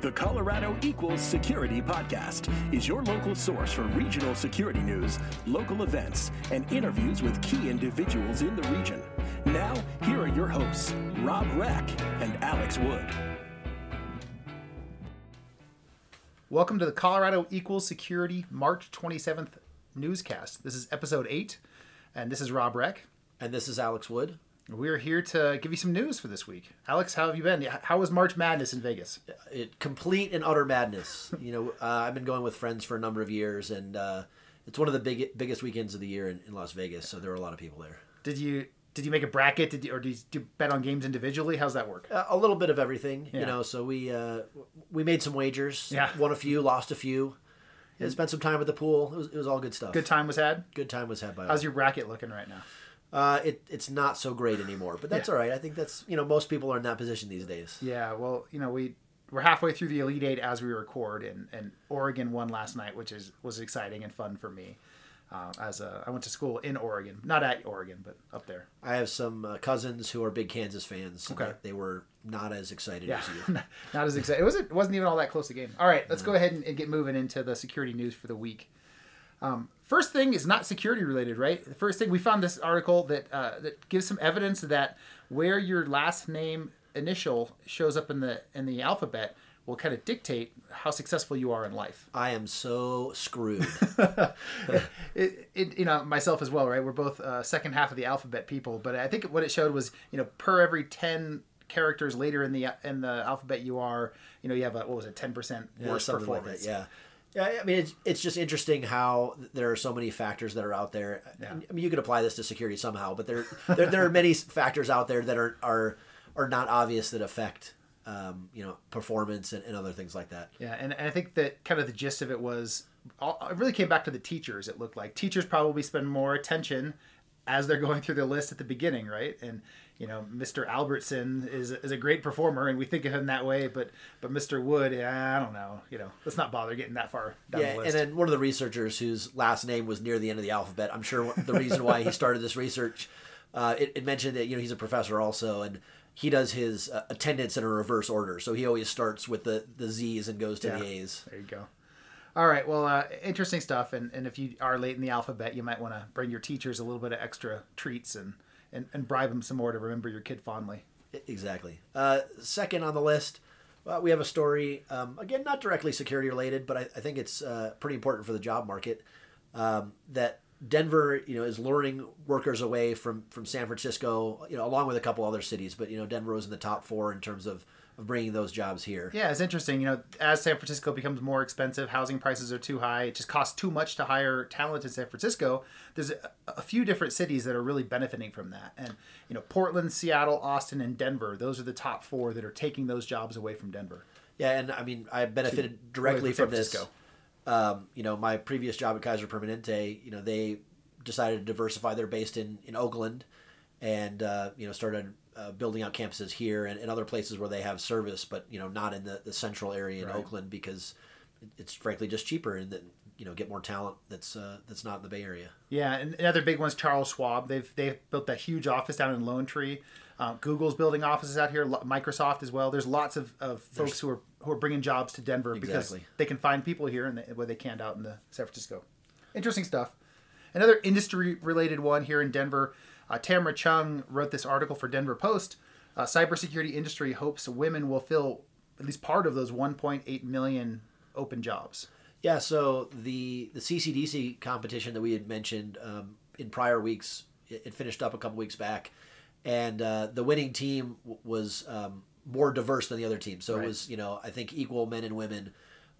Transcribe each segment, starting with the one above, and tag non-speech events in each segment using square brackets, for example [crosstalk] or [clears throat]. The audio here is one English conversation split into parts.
The Colorado Equals Security Podcast is your local source for regional security news, local events, and interviews with key individuals in the region. Now, here are your hosts, Rob Reck and Alex Wood. Welcome to the Colorado Equals Security March 27th newscast. This is episode 8, and this is Rob Reck. And this is Alex Wood. We're here to give you some news for this week. Alex, how have you been? How was March Madness in Vegas? It complete and utter madness. [laughs] you know, uh, I've been going with friends for a number of years, and uh, it's one of the big, biggest weekends of the year in, in, Las Vegas. So there were a lot of people there. Did you did you make a bracket? Did you, or did you bet on games individually? How's that work? Uh, a little bit of everything. Yeah. You know, so we uh, we made some wagers. Yeah. Won a few, lost a few. Yeah, spent some time at the pool. It was, it was all good stuff. Good time was had. Good time was had by. How's all. your bracket looking right now? Uh, it, it's not so great anymore, but that's Yeah. all right. I think that's you know most people are in that position these days. Yeah, well, you know, we we're halfway through the Elite Eight as we record, and, and Oregon won last night, which is was exciting and fun for me. Uh, as a, I went to school in Oregon, not at Oregon, but up there. I have some uh, cousins who are big Kansas fans. Okay. They, were not as excited Yeah, as you. [laughs] not as excited. It wasn't wasn't even all that close a game. All right, let's go ahead and, and get moving into the security news for the week. Um, first thing is not security related, right? The first thing we found this article that uh, that gives some evidence that where your last name initial shows up in the in the alphabet will kind of dictate how successful you are in life. I am so screwed. [laughs] it, it, you know, myself as well, right? We're both uh, second half of the alphabet people, but I think what it showed was, you know, per every ten characters later in the in the alphabet you are, you know, you have a what was it, ten percent Yeah, worse like performance. that. Yeah. Yeah, I mean, it's, it's just interesting how there are so many factors that are out there. Yeah. I mean, you could apply this to security somehow, but there, there, there are many factors out there that are, are, are not obvious that affect, um, you know, performance and, and other things like that. Yeah, and, and I think that kind of the gist of it was, all- it really came back to the teachers. It looked like teachers probably spend more attention as they're going through the list at the beginning, right? And you know, Mr. Albertson is is a great performer, and we think of him that way. But but Mr. Wood, yeah, I don't know. You know, let's not bother getting that far down Yeah, the and then one of the researchers whose last name was near the end of the alphabet. I'm sure the reason why he started this research, uh, it, it mentioned that you know he's a professor also, and he does his uh, attendance in a reverse order. So he always starts with the the Z's and goes to Yeah. the A's. There you go. All right. Well, uh, interesting stuff. And, and if you are late in the alphabet, you might want to bring your teachers a little bit of extra treats and, and, and bribe them some more to remember your kid fondly. Exactly. Uh, second on the list, well, we have a story. Um, again, not directly security related, but I, I think it's uh, pretty important for the job market. Um, that Denver, you know, is luring workers away from from San Francisco, you know, along with a couple other cities. But you know, Denver was in the top four in terms of of bringing those jobs here. Yeah, it's interesting. You know, as San Francisco becomes more expensive, housing prices are too high. It just costs too much to hire talent in San Francisco. There's a, a few different cities that are really benefiting from that. And, you know, Portland, Seattle, Austin, and Denver, those are the top four that are taking those jobs away from Denver. Yeah, and I mean, I benefited directly from from this. Um, you know, my previous job at Kaiser Permanente, you know, they decided to diversify. They're based in in Oakland, and uh, you know, started uh, building out campuses here and, and other places where they have service, but you know, not in the, the central area in Right. Oakland because it's frankly just cheaper and then you know get more talent that's uh, that's not in the Bay Area. Yeah, and another big one's Charles Schwab. They've they've built that huge office down in Lone Tree. Uh, Google's building offices out here. Microsoft as well. There's lots of, of folks who are who are bringing jobs to Denver because they can find people here and they, where they can't out in the San Francisco. Interesting stuff. Another industry related one here in Denver. Uh, Tamara Chuang wrote this article for Denver Post. Uh, cybersecurity industry hopes women will fill at least part of those 1.8 million open jobs. Yeah, so the the CCDC competition that we had mentioned um, in prior weeks, it, it finished up a couple weeks back, and uh, the winning team w- was um, more diverse than the other team. So Right. it was you know I think equal men and women,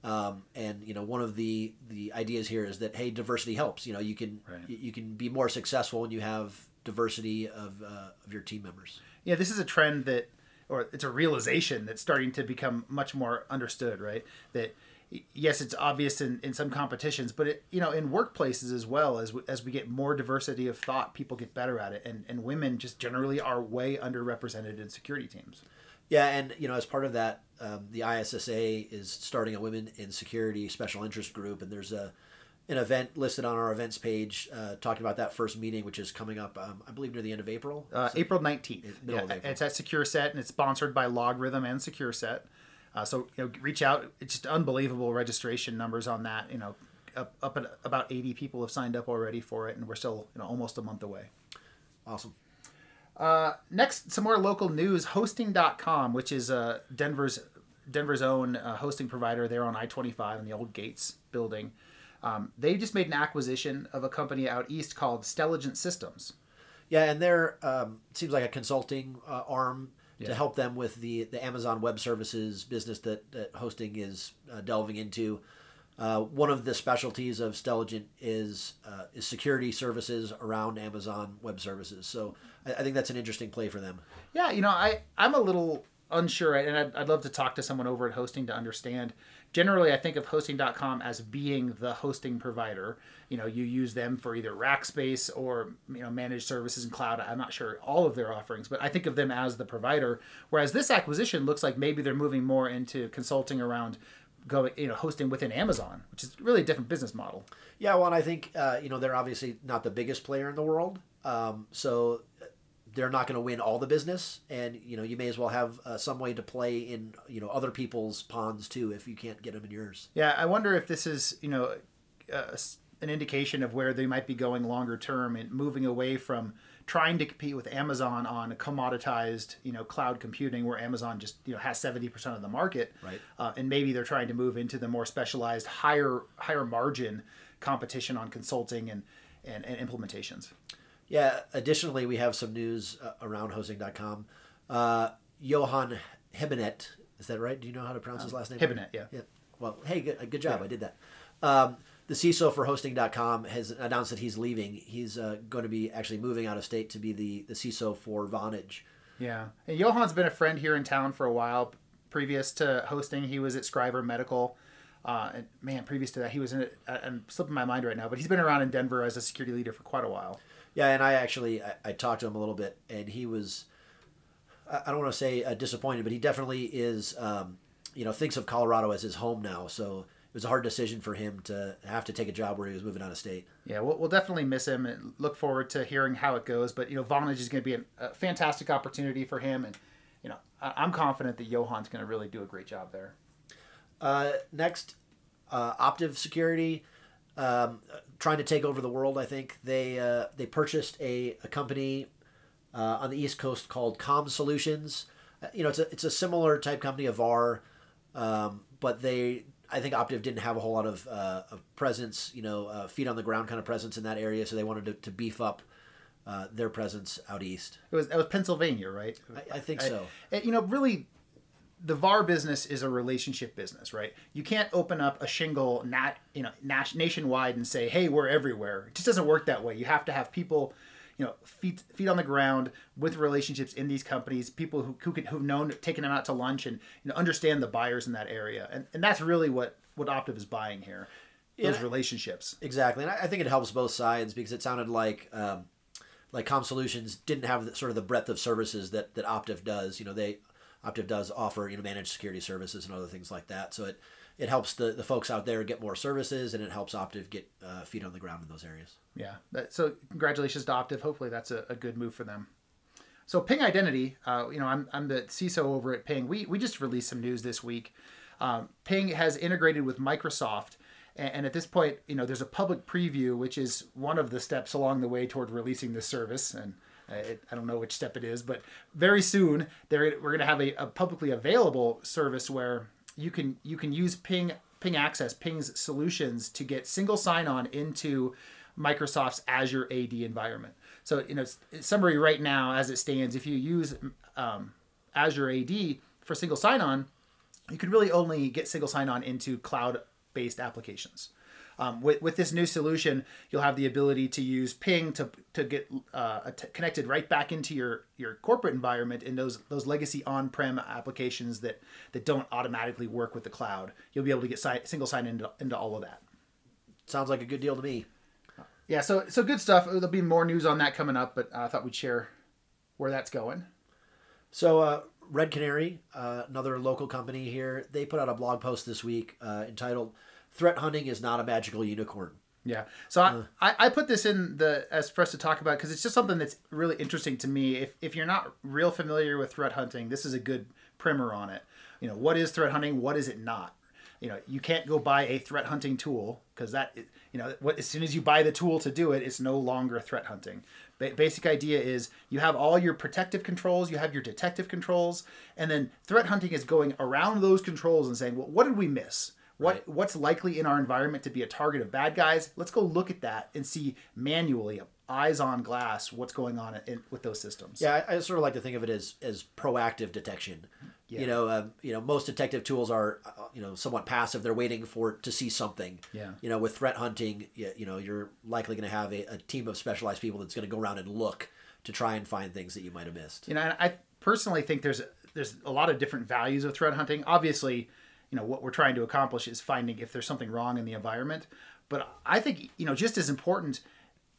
um, and you know one of the the ideas here is that hey diversity helps. You know you can Right. you, you can be more successful when you have diversity of uh, of your team members. Yeah, this is a trend that, or it's a realization that's starting to become much more understood, right? That yes, it's obvious in, in some competitions, but it, you know, in workplaces as well, as we, as we get more diversity of thought, people get better at it, and and women just generally are way underrepresented in security teams. Yeah, and you know, as part of that, um, the ISSA is starting a women in security special interest group, and there's a an event listed on our events page uh, talking about that first meeting, which is coming up, um, I believe, near the end of April. Uh, April 19th. middle Yeah, of April. It's at SecureSet, and it's sponsored by LogRhythm and SecureSet. Uh, so you know, reach out. It's just unbelievable registration numbers on that. You know, up, up at about 80 people have signed up already for it, and we're still you know almost a month away. Awesome. Uh, next, some more local news. Hosting.com, which is uh, Denver's Denver's own uh, hosting provider, there on I-25 in the old Gates building. Um, they just made an acquisition of a company out east called Stelligent Systems. Yeah, and they're um, seems like a consulting uh, arm to help them with the the Amazon Web Services business that, that hosting is uh, delving into. Uh, one of the specialties of Stelligent is uh, is security services around Amazon Web Services. So I, I think that's an interesting play for them. Yeah, you know, I I'm a little unsure, and I'd, I'd love to talk to someone over at Hosting to understand. Generally, I think of Hosting.com as being the hosting provider. You know, you use them for either rack space or you know managed services and cloud. I'm not sure all of their offerings, but I think of them as the provider. Whereas this acquisition looks like maybe they're moving more into consulting around going, you know, hosting within Amazon, which is really a different business model. Yeah, well, and I think uh, you know they're obviously not the biggest player in the world, um, so they're not going to win all the business, and you know you may as well have uh, some way to play in you know other people's ponds too if you can't get them in yours. Yeah, I wonder if this is you know uh, an indication of where they might be going longer term and moving away from trying to compete with Amazon on commoditized you know cloud computing where Amazon just you know has seventy percent of the market, Right. Uh, and maybe they're trying to move into the more specialized, higher higher margin competition on consulting and and, and implementations. Yeah. Additionally, we have some news uh, around hosting.com. Uh, Johan Hybinette, is that right? Do you know how to pronounce his last name? Hybinette, yeah. Yeah. Well, hey, good, good job. I did that. Um, the CISO for hosting.com has announced that he's leaving. He's uh, going to be actually moving out of state to be the, the CISO for Vonage. Yeah, and Johan's been a friend here in town for a while. Previous to hosting, he was at Scriber Medical. Uh, and man, previous to that, he was in it. I'm slipping my mind right now, but he's been around in Denver as a security leader for quite a while. Yeah, and I actually I, I talked to him a little bit, and he was I I don't want to say uh, disappointed, but he definitely is. Um, you know, thinks of Colorado as his home now. So it was a hard decision for him to have to take a job where he was moving out of state. Yeah, we'll, we'll definitely miss him and look forward to hearing how it goes. But you know, Vonage is going to be a, a fantastic opportunity for him, and you know, I'm confident that Johan's going to really do a great job there. Uh, next, uh, Optiv Security, um, trying to take over the world. I think they uh, they purchased a, a company uh, on the East Coast called Com Solutions. Uh, you know, it's a it's a similar type company of VAR, um, but they I think Optiv didn't have a whole lot of, uh, of presence. You know, uh, feet on the ground kind of presence in that area, so they wanted to, to beef up. Uh, their presence out east. It was it was Pennsylvania, right? I, I think so. You know, really, the VAR business is a relationship business, right? You can't open up a shingle nat, you know, nationwide and say, "Hey, we're everywhere." It just doesn't work that way. You have to have people, you know, feet feet on the ground with relationships in these companies, people who who can, who've known taken them out to lunch and you know understand the buyers in that area, and and that's really what what Optiv is buying here. Those Yeah. relationships. Exactly, and I, I think it helps both sides because it sounded like um, like Com Solutions didn't have the, sort of the breadth of services that that Optiv does. You know, they Optiv does offer you know managed security services and other things like that. So it it helps the the folks out there get more services, and it helps Optiv get uh, feet on the ground in those areas. Yeah. So congratulations to Optiv. Hopefully that's a, a good move for them. So Ping Identity, uh, you know, I'm, I'm the CISO over at Ping. We, we just released some news this week. Um, Ping has integrated with Microsoft. And, and at this point, you know, there's a public preview, which is one of the steps along the way toward releasing this service. And I don't know which step it is, but very soon there we're going to have a, a publicly available service where you can you can use Ping PingAccess, Ping's solutions to get single sign-on into Microsoft's Azure AD environment. So, you know, summary right now as it stands, if you use um, Azure AD for single sign-on, you can really only get single sign-on into cloud-based applications. Um, with, with this new solution, you'll have the ability to use Ping to, to get uh, connected right back into your, your corporate environment in those those legacy on-prem applications that, that don't automatically work with the cloud. You'll be able to get si- single sign into, into all of that. Sounds like a good deal to me. Yeah, so so good stuff. There'll be more news on that coming up, but I thought we'd share where that's going. So, uh, Red Canary, uh, another local company here, they put out a blog post this week uh, entitled "Threat Hunting is Not a Magical Unicorn." Yeah. So I, uh. I, I put this in the as for us to talk about because it's just something that's really interesting to me. If if you're not real familiar with threat hunting, this is a good primer on it. You know, what is threat hunting? What is it not? You know, you can't go buy a threat hunting tool because that, you know, what, as soon as you buy the tool to do it, it's no longer threat hunting. Ba- basic idea is you have all your protective controls, you have your detective controls, and then threat hunting is going around those controls and saying, well, what did we miss? What Right. what's likely in our environment to be a target of bad guys? Let's go look at that and see manually, eyes on glass, what's going on in, with those systems. Yeah, I, I sort of like to think of it as as proactive detection. Yeah. You know, um, you know, most detective tools are, uh, you know, somewhat passive. They're waiting for to see something. Yeah. You know, with threat hunting, you, you know, you're likely going to have a, a team of specialized people that's going to go around and look to try and find things that you might have missed. You know, I personally think there's there's a lot of different values of threat hunting. Obviously, you know what we're trying to accomplish is finding if there's something wrong in the environment. But I think you know just as important,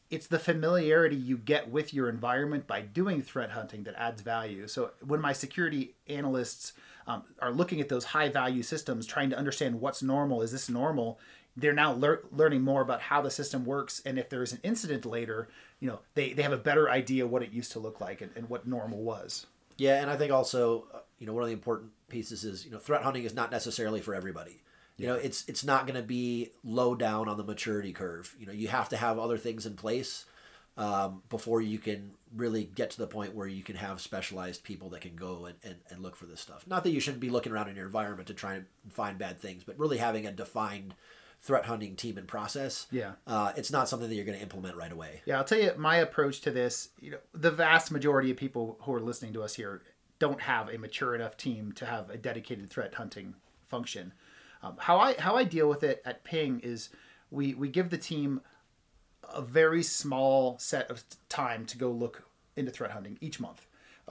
it's the familiarity you get with your environment by doing threat hunting that adds value. So when my security analysts um, are looking at those high value systems, trying to understand what's normal, is this normal? They're now lear- learning more about how the system works, and if there is an incident later, you know they, they have a better idea what it used to look like and, and what normal was. Yeah, and I think also, uh, you know, one of the important pieces is, you know, threat hunting is not necessarily for everybody. You know, it's it's not going to be low down on the maturity curve. You know, you have to have other things in place um, before you can really get to the point where you can have specialized people that can go and, and, and look for this stuff. Not that you shouldn't be looking around in your environment to try and find bad things, but really having a defined threat hunting team and process. Yeah. Uh, it's not something that you're going to implement right away. Yeah, I'll tell you my approach to this. You know, the vast majority of people who are listening to us here don't have a mature enough team to have a dedicated threat hunting function. Um, how I how I deal with it at Ping is we we give the team a very small set of time to go look into threat hunting each month.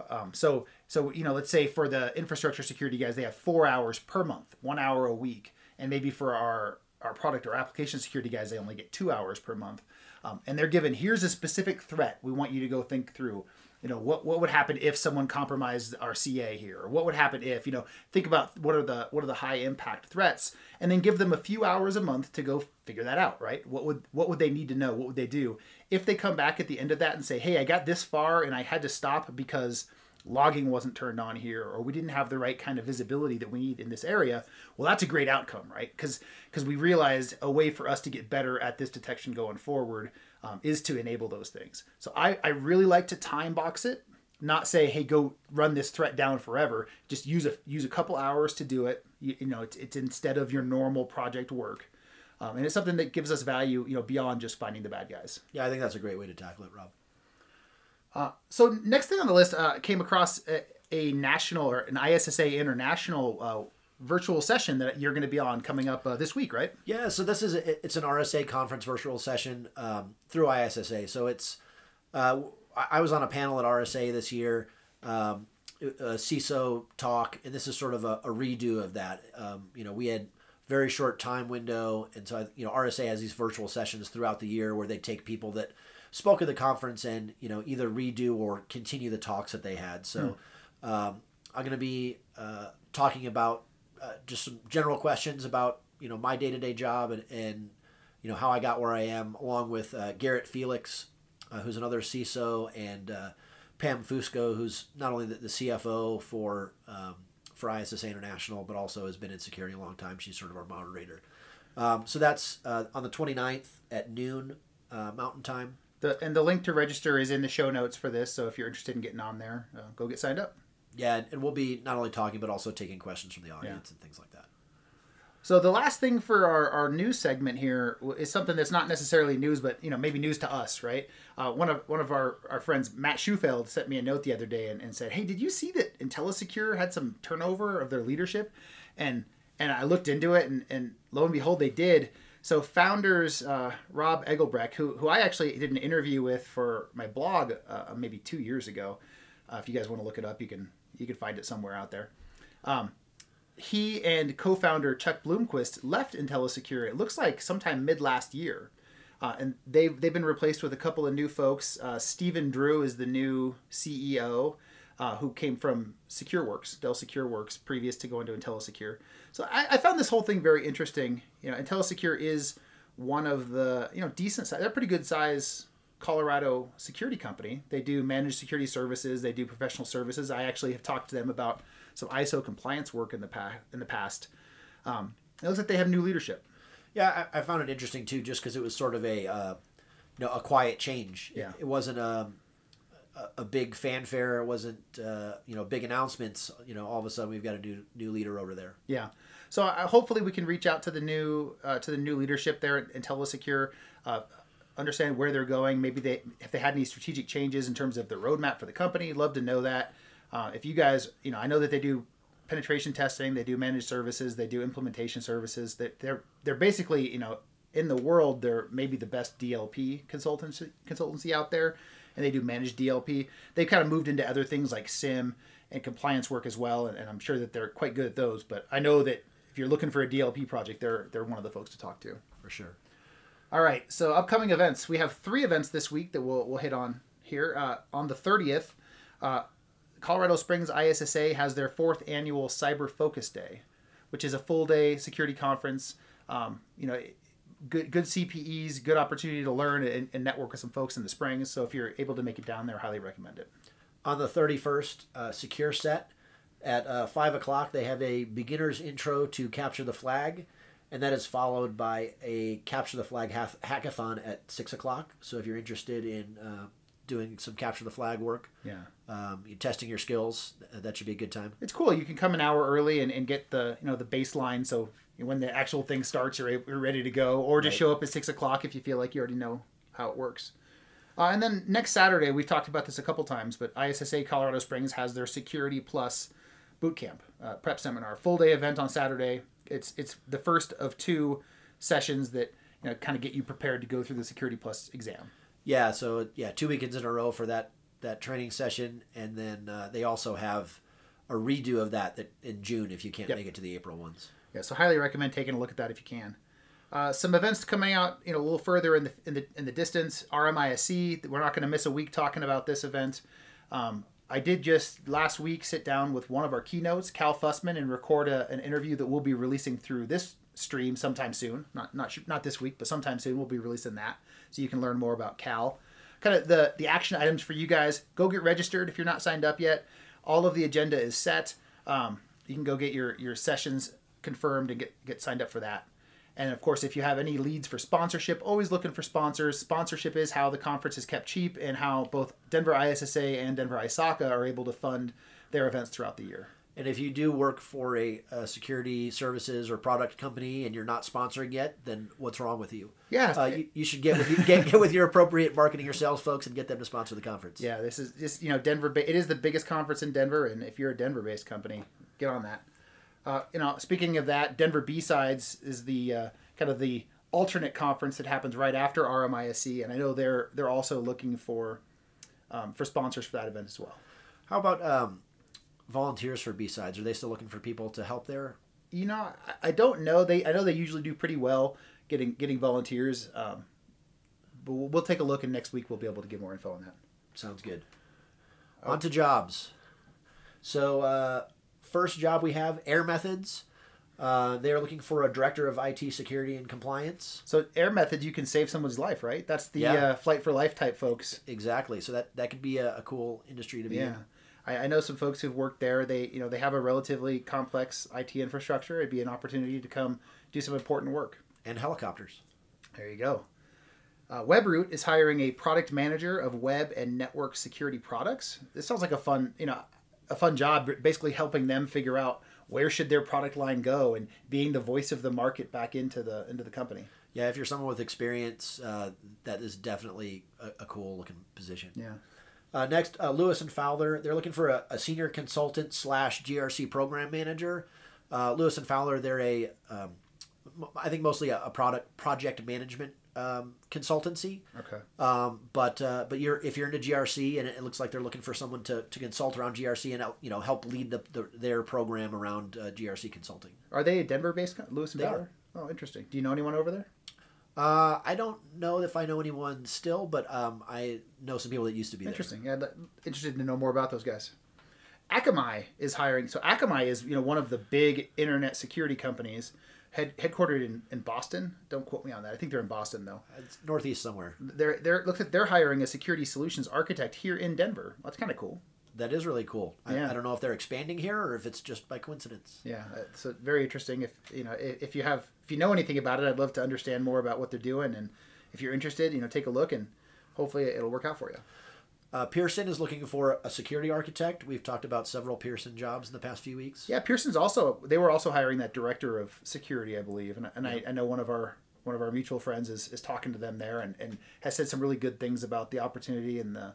Um, so so you know, let's say for the infrastructure security guys, they have four hours per month, one hour a week, and maybe for our our product or application security guys, they only get two hours per month. Um, and they're given here's a specific threat we want you to go think through. You know what what would happen if someone compromised our CA here, or what would happen if you know think about what are the what are the high impact threats, and then give them a few hours a month to go figure that out. Right? What would what would they need to know? What would they do if they come back at the end of that and say, hey, I got this far and I had to stop because logging wasn't turned on here or we didn't have the right kind of visibility that we need in this area well that's a great outcome right? Because because we realized a way for us to get better at this detection going forward um, is to enable those things. So I, I really like to time box it not say hey go run this threat down forever. Just use a use a couple hours to do it. You, you know it's, it's instead of your normal project work. Um, and it's something that gives us value you know beyond just finding the bad guys. Yeah, I think that's a great way to tackle it, Rob. So next thing on the list uh, came across a, a national or an ISSA international uh, virtual session that you're going to be on coming up uh, this week, right? Yeah, so this is a, it's an RSA conference virtual session um, through ISSA. So it's uh, I I was on a panel at RSA this year, um, a CISO talk, and this is sort of a, a redo of that. Um, you know, we had very short time window, and so I, you know RSA has these virtual sessions throughout the year where they take people that spoke at the conference and you know either redo or continue the talks that they had. So um, I'm going to be uh, talking about uh, just some general questions about you know my day to day job and, and you know how I got where I am, along with uh, Garrett Felix, uh, who's another CISO, and uh, Pam Fusco, who's not only the, the CFO for um, for ISSA International, but also has been in security a long time. She's sort of our moderator. Um, so that's uh, on the 29th at noon uh, Mountain Time. The, and the link to register is in the show notes for this. So if you're interested in getting on there, uh, go get signed up. Yeah, and- we'll be not only talking but also taking questions from the audience and things like that. So the last thing for our, our news segment here is something that's not necessarily news, but you know maybe news to us, right? Uh, one of one of our, our friends, Matt Schufeld, sent me a note the other day and, and said, "Hey, did you see that IntelliSecure had some turnover of their leadership?" And and I looked into it, and, and lo and behold, they did. So founders uh, Rob Eggebrecht, who who I actually did an interview with for my blog uh, maybe two years ago. Uh, if you guys want to look it up, you can you can find it somewhere out there. Um, he and co-founder Chuck Bloomquist left IntelliSecure. It looks like sometime mid last year, uh, and they've they've been replaced with a couple of new folks. Uh, Stephen Drew is the new CEO, uh, who came from SecureWorks, Dell SecureWorks, previous to going to IntelliSecure. So I, I found this whole thing very interesting. You know, IntelliSecure is one of the you know decent size, they're pretty good size Colorado security company. They do managed security services. They do professional services. I actually have talked to them about some ISO compliance work in the past. In the past, um, it looks like they have new leadership. Yeah, I, I found it interesting too, just because it was sort of a uh, you know a quiet change. Yeah. it, it wasn't a, a big fanfare. It wasn't uh, you know big announcements. You know, all of a sudden we've got a new new leader over there. Yeah. So uh, hopefully we can reach out to the new uh, to the new leadership there at IntelliSecure, uh, understand where they're going. Maybe they if they had any strategic changes in terms of the roadmap for the company. Love to know that. Uh, if you guys, you know, I know that they do penetration testing, they do managed services, they do implementation services. That they're they're basically you know in the world they're maybe the best DLP consultancy consultancy out there, and they do managed DLP. They've kind of moved into other things like SIM and compliance work as well, and, and I'm sure that they're quite good at those. But I know that if you're looking for a DLP project, they're they're one of the folks to talk to. For sure. All right, so upcoming events. We have three events this week that we'll, we'll hit on here. Uh, on the 30th, uh, Colorado Springs ISSA has their fourth annual Cyber Focus Day, which is a full day security conference. Um, you know, good good CPEs, good opportunity to learn and, and network with some folks in the Springs. So if you're able to make it down there, highly recommend it. On the thirty first, uh, SecureSet at uh, five o'clock. They have a beginner's intro to capture the flag, and that is followed by a capture the flag hath- hackathon at six o'clock. So if you're interested in uh, doing some capture the flag work, Yeah. um, you're testing your skills, that should be a good time. it's cool. You can come an hour early and, and get the you know the baseline. So when the actual thing starts, you're, you're ready to go, or just Right. show up at six o'clock if you feel like you already know how it works. Uh, and then next Saturday, we've talked about this a couple times, but ISSA Colorado Springs has their Security Plus boot camp uh, prep seminar, full day event on Saturday. It's it's the first of two sessions that you know kind of get you prepared to go through the Security Plus exam. Yeah, so yeah, two weekends in a row for that that training session, and then uh, they also have a redo of that that in June if you can't Yep. make it to the April ones. Yeah, so highly recommend taking a look at that if you can. Uh, some events coming out, you know, a little further in the in the in the distance. RMISC. We're not going to miss a week talking about this event. Um, I did just last week sit down with one of our keynotes, Cal Fussman, and record a, an interview that we'll be releasing through this stream sometime soon. Not not not this week, but sometime soon we'll be releasing that, so you can learn more about Cal. Kind of the the action items for you guys. Go get registered if you're not signed up yet. All of the agenda is set. Um, you can go get your your sessions confirmed and get get signed up for that. And of course, if you have any leads for sponsorship, always looking for sponsors. Sponsorship is how the conference is kept cheap and how both Denver ISSA and Denver ISACA are able to fund their events throughout the year. And if you do work for a, a security services or product company and you're not sponsoring yet, then what's wrong with you? Yeah. uh, you, you should get with you, get, get with your appropriate marketing or sales folks and get them to sponsor the conference. Yeah, this is just you know Denver. It is the biggest conference in Denver, and if you're a Denver-based company, get on that. Uh, you know, speaking of that, Denver BSides is the uh, kind of the alternate conference that happens right after RMISC, and I know they're they're also looking for um, for sponsors for that event as well. How about um, volunteers for BSides? Are they still looking for people to help there? You know, I, I don't know. They I know they usually do pretty well getting getting volunteers. Um, but we'll, we'll take a look, and next week we'll be able to get more info on that. Sounds good. On to jobs. So, uh, first job we have Air Methods. Uh, they're looking for a director of IT security and compliance. So air methods, you can save someone's life, right? That's the Yeah. uh, flight for life type folks. Exactly. So that that could be a, a cool industry to be Yeah, in. I, I know some folks who've worked there. They you know they have a relatively complex IT infrastructure. It'd be an opportunity to come do some important work. And helicopters. There you go. Uh, WebRoot is hiring a product manager of web and network security products. This sounds like a fun, you know, a fun job. Basically, helping them figure out where should their product line go and being the voice of the market back into the into the company. Yeah, if you're someone with experience, uh, that is definitely a, a cool looking position. Yeah. Uh, next, uh, Lewis and Fowler. They're looking for a, a senior consultant slash GRC program manager. Uh, Lewis and Fowler. They're a, um, I think mostly a, a product project management um, consultancy. Okay. Um, but uh, but you're if you're into GRC and it looks like they're looking for someone to, to consult around GRC and help, you know help lead the, the their program around uh, GRC consulting. Are they a Denver-based co- Lewis and They Fowler? Oh, interesting. Do you know anyone over there? Uh, I don't know if I know anyone still, but um, I know some people that used to be there. Interesting. Yeah, interested to know more about those guys. Akamai is hiring. So Akamai is you know one of the big internet security companies, head, headquartered in, in Boston. Don't quote me on that. I think they're in Boston though. It's northeast somewhere. They're they're looks like they're hiring a security solutions architect here in Denver. That's kind of cool. That is really cool. I, Yeah. I don't know if they're expanding here or if it's just by coincidence. Yeah, it's uh, very interesting. If you know, if, if you have, if you know anything about it, I'd love to understand more about what they're doing. And if you're interested, you know, take a look, and hopefully it'll work out for you. Uh, Pearson is looking for a security architect. We've talked about several Pearson jobs in the past few weeks. Yeah, Pearson's also they were also hiring that director of security, I believe, and, and I, I know one of our one of our mutual friends is, is talking to them there and, and has said some really good things about the opportunity and the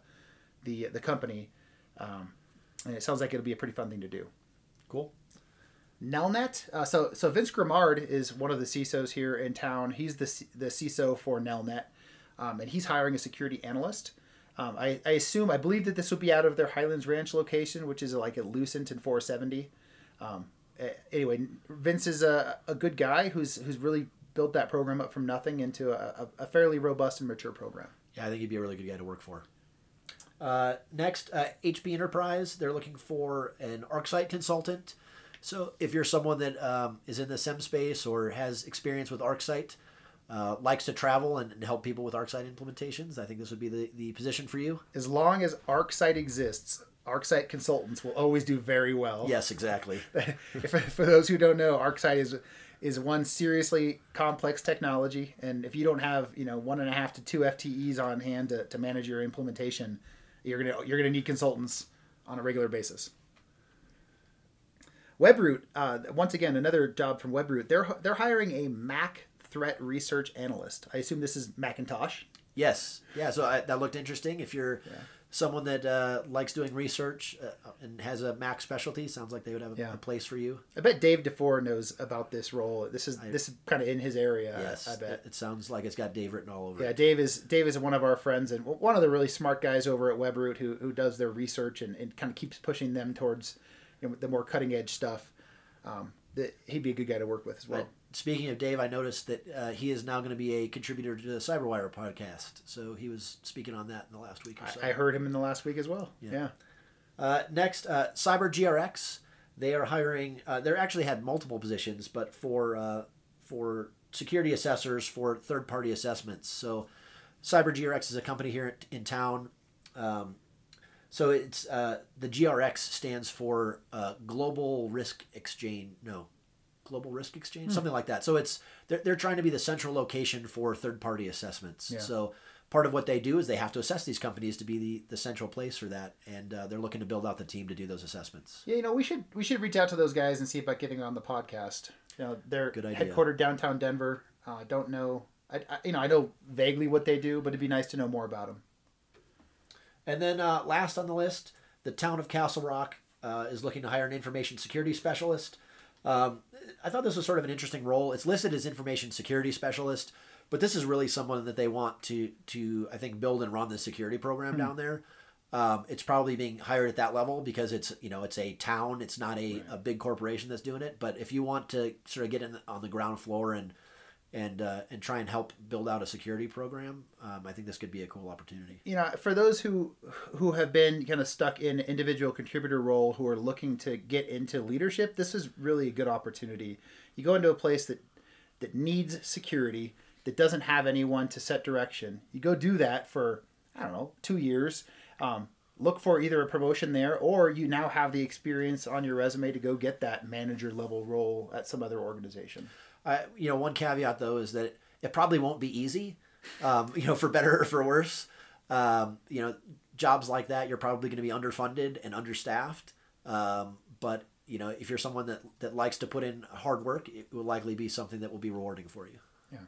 the the company. Um, and it sounds like it'll be a pretty fun thing to do. Cool. Nelnet. Uh, so so Vince Grimard is one of the CISOs here in town. He's the the CISO for Nelnet, um, and he's hiring a security analyst. Um, I, I assume I believe that this would be out of their Highlands Ranch location, which is like at Lucent and 470. Um, anyway, Vince is a, a good guy who's who's really built that program up from nothing into a, a, fairly robust and mature program. Yeah, I think he'd be a really good guy to work for. Uh, next, uh, HP Enterprise. They're looking for an ArcSight consultant. So if you're someone that um, is in the SIM space or has experience with ArcSight, uh, likes to travel and, and help people with ArcSight implementations, I think this would be the, the position for you. As long as ArcSight exists, ArcSight consultants will always do very well. Yes, exactly. [laughs] if, for those who don't know, ArcSight is is one seriously complex technology, and if you don't have you know one and a half to two FTEs on hand to, to manage your implementation, you're gonna you're gonna need consultants on a regular basis. WebRoot, uh, once again, another job from WebRoot. They're they're hiring a Mac threat research analyst. I assume this is Macintosh. Yes. Yeah. So I, that looked interesting. If you're someone that uh, likes doing research uh, and has a Mac specialty, sounds like they would have a, Yeah. a place for you. I bet Dave Dufour knows about this role. This is this is kind of in his area. Yes. I bet. It, it sounds like it's got Dave written all over it. Yeah, it. Dave is Dave is one of our friends and one of the really smart guys over at WebRoot who, who does their research and, and kind of keeps pushing them towards you know, the more cutting edge stuff. Um, that he'd be a good guy to work with as well. Speaking of Dave, I noticed that uh, he is now going to be a contributor to the Cyberwire podcast. So he was speaking on that in the last week or so. I, I heard him in the last week as well. Yeah. Uh, next, uh, CyberGRX. They are hiring. Uh, they actually had multiple positions, but for uh, for security assessors for third party assessments. So, CyberGRX is a company here in town. Um, so it's uh, the GRX stands for uh, Global Risk Exchange. No, Global Risk Exchange, something like that. So it's they're, they're trying to be the central location for third party assessments. Yeah. So part of what they do is they have to assess these companies to be the, the central place for that, and uh, they're looking to build out the team to do those assessments. Yeah, you know, we should we should reach out to those guys and see about getting on the podcast. You know, they're Good idea. headquartered downtown Denver. Uh, I don't know, I, I you know I know vaguely what they do, but it'd be nice to know more about them. And then uh, last on the list, the town of Castle Rock uh, is looking to hire an information security specialist. Um, I thought this was sort of an interesting role. It's listed as information security specialist, but this is really someone that they want to to I think build and run the security program down there. Um, it's probably being hired at that level because it's you know it's a town. It's not a, a big corporation that's doing it. But if you want to sort of get in on the ground floor and and uh, and try and help build out a security program, um, I think this could be a cool opportunity. you know, for those who who have been kind of stuck in individual contributor role who are looking to get into leadership, this is really a good opportunity. You go into a place that that needs security, that doesn't have anyone to set direction. You go do that for I don't know two years. Um, look for either a promotion there, or you now have the experience on your resume to go get that manager level role at some other organization. I, you know, one caveat though is that it probably won't be easy. Um, [laughs] you know, for better or for worse. Um, you know, jobs like that, you're probably going to be underfunded and understaffed. Um, but you know, if you're someone that that likes to put in hard work, it will likely be something that will be rewarding for you. Yeah,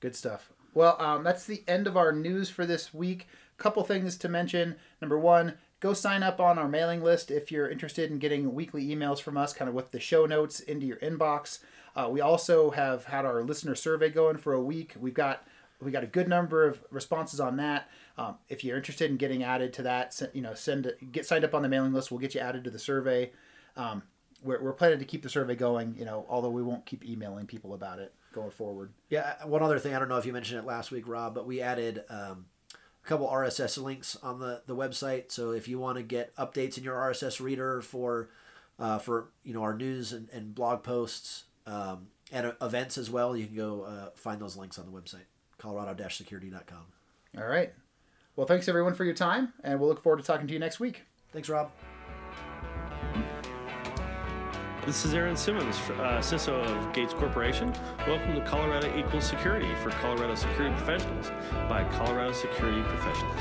good stuff. Well, um, that's the end of our news for this week. Couple things to mention. Number one, go sign up on our mailing list if you're interested in getting weekly emails from us, kind of with the show notes into your inbox. Uh, we also have had our listener survey going for a week. We've got we got a good number of responses on that. Um, if you're interested in getting added to that, you know, send get signed up on the mailing list. We'll get you added to the survey. Um, we're, we're planning to keep the survey going, you know, although we won't keep emailing people about it going forward. Yeah, uh, one other thing, I don't know if you mentioned it last week, Rob, but we added um, a couple RSS links on the, the website. So if you want to get updates in your RSS reader for uh, for you know our news and, and blog posts um, and uh, events as well, you can go uh, find those links on the website, colorado-security.com. All right. Well, thanks everyone for your time, and we'll look forward to talking to you next week. Thanks, Rob. This is Aaron Simmons, uh, CISO of Gates Corporation. Welcome to Colorado Equals Security for Colorado Security Professionals by Colorado Security Professionals.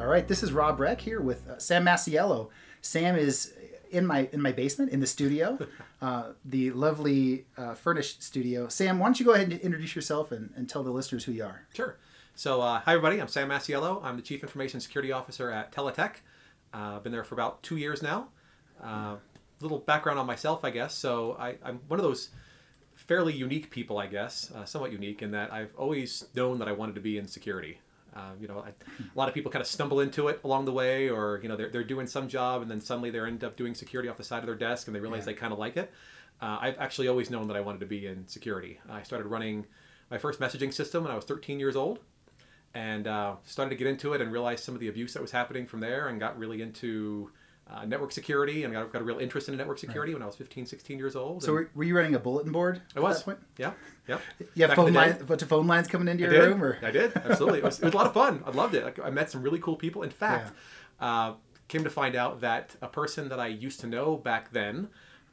All right, this is Rob Reck here with uh, Sam Masiello. Sam is in my in my basement in the studio, [laughs] uh, the lovely uh, furnished studio. Sam, why don't you go ahead and introduce yourself and, and tell the listeners who you are? Sure. So, uh, hi everybody. I'm Sam Masiello. I'm the Chief Information Security Officer at Teletech. Uh, I've been there for about two years now. Uh, little background on myself, I guess. So, I, I'm one of those fairly unique people, I guess, uh, somewhat unique in that I've always known that I wanted to be in security. Uh, you know, I, a lot of people kind of stumble into it along the way, or you know, they're, they're doing some job and then suddenly they end up doing security off the side of their desk and they realize Yeah. they kind of like it. Uh, I've actually always known that I wanted to be in security. I started running my first messaging system when I was 13 years old and uh, started to get into it and realized some of the abuse that was happening from there and got really into uh, network security and I got, got a real interest in network security when I was 15, 16 years old. So, were, were you running a bulletin board? I at was. that point? Yeah. Yep. [laughs] You have Back in phone the day. lines, a bunch of phone lines coming into I your did. room, or I did. Absolutely. It was, it was a lot of fun. I loved it. Like, I met some really cool people. In fact, uh, came to find out that a person that I used to know back then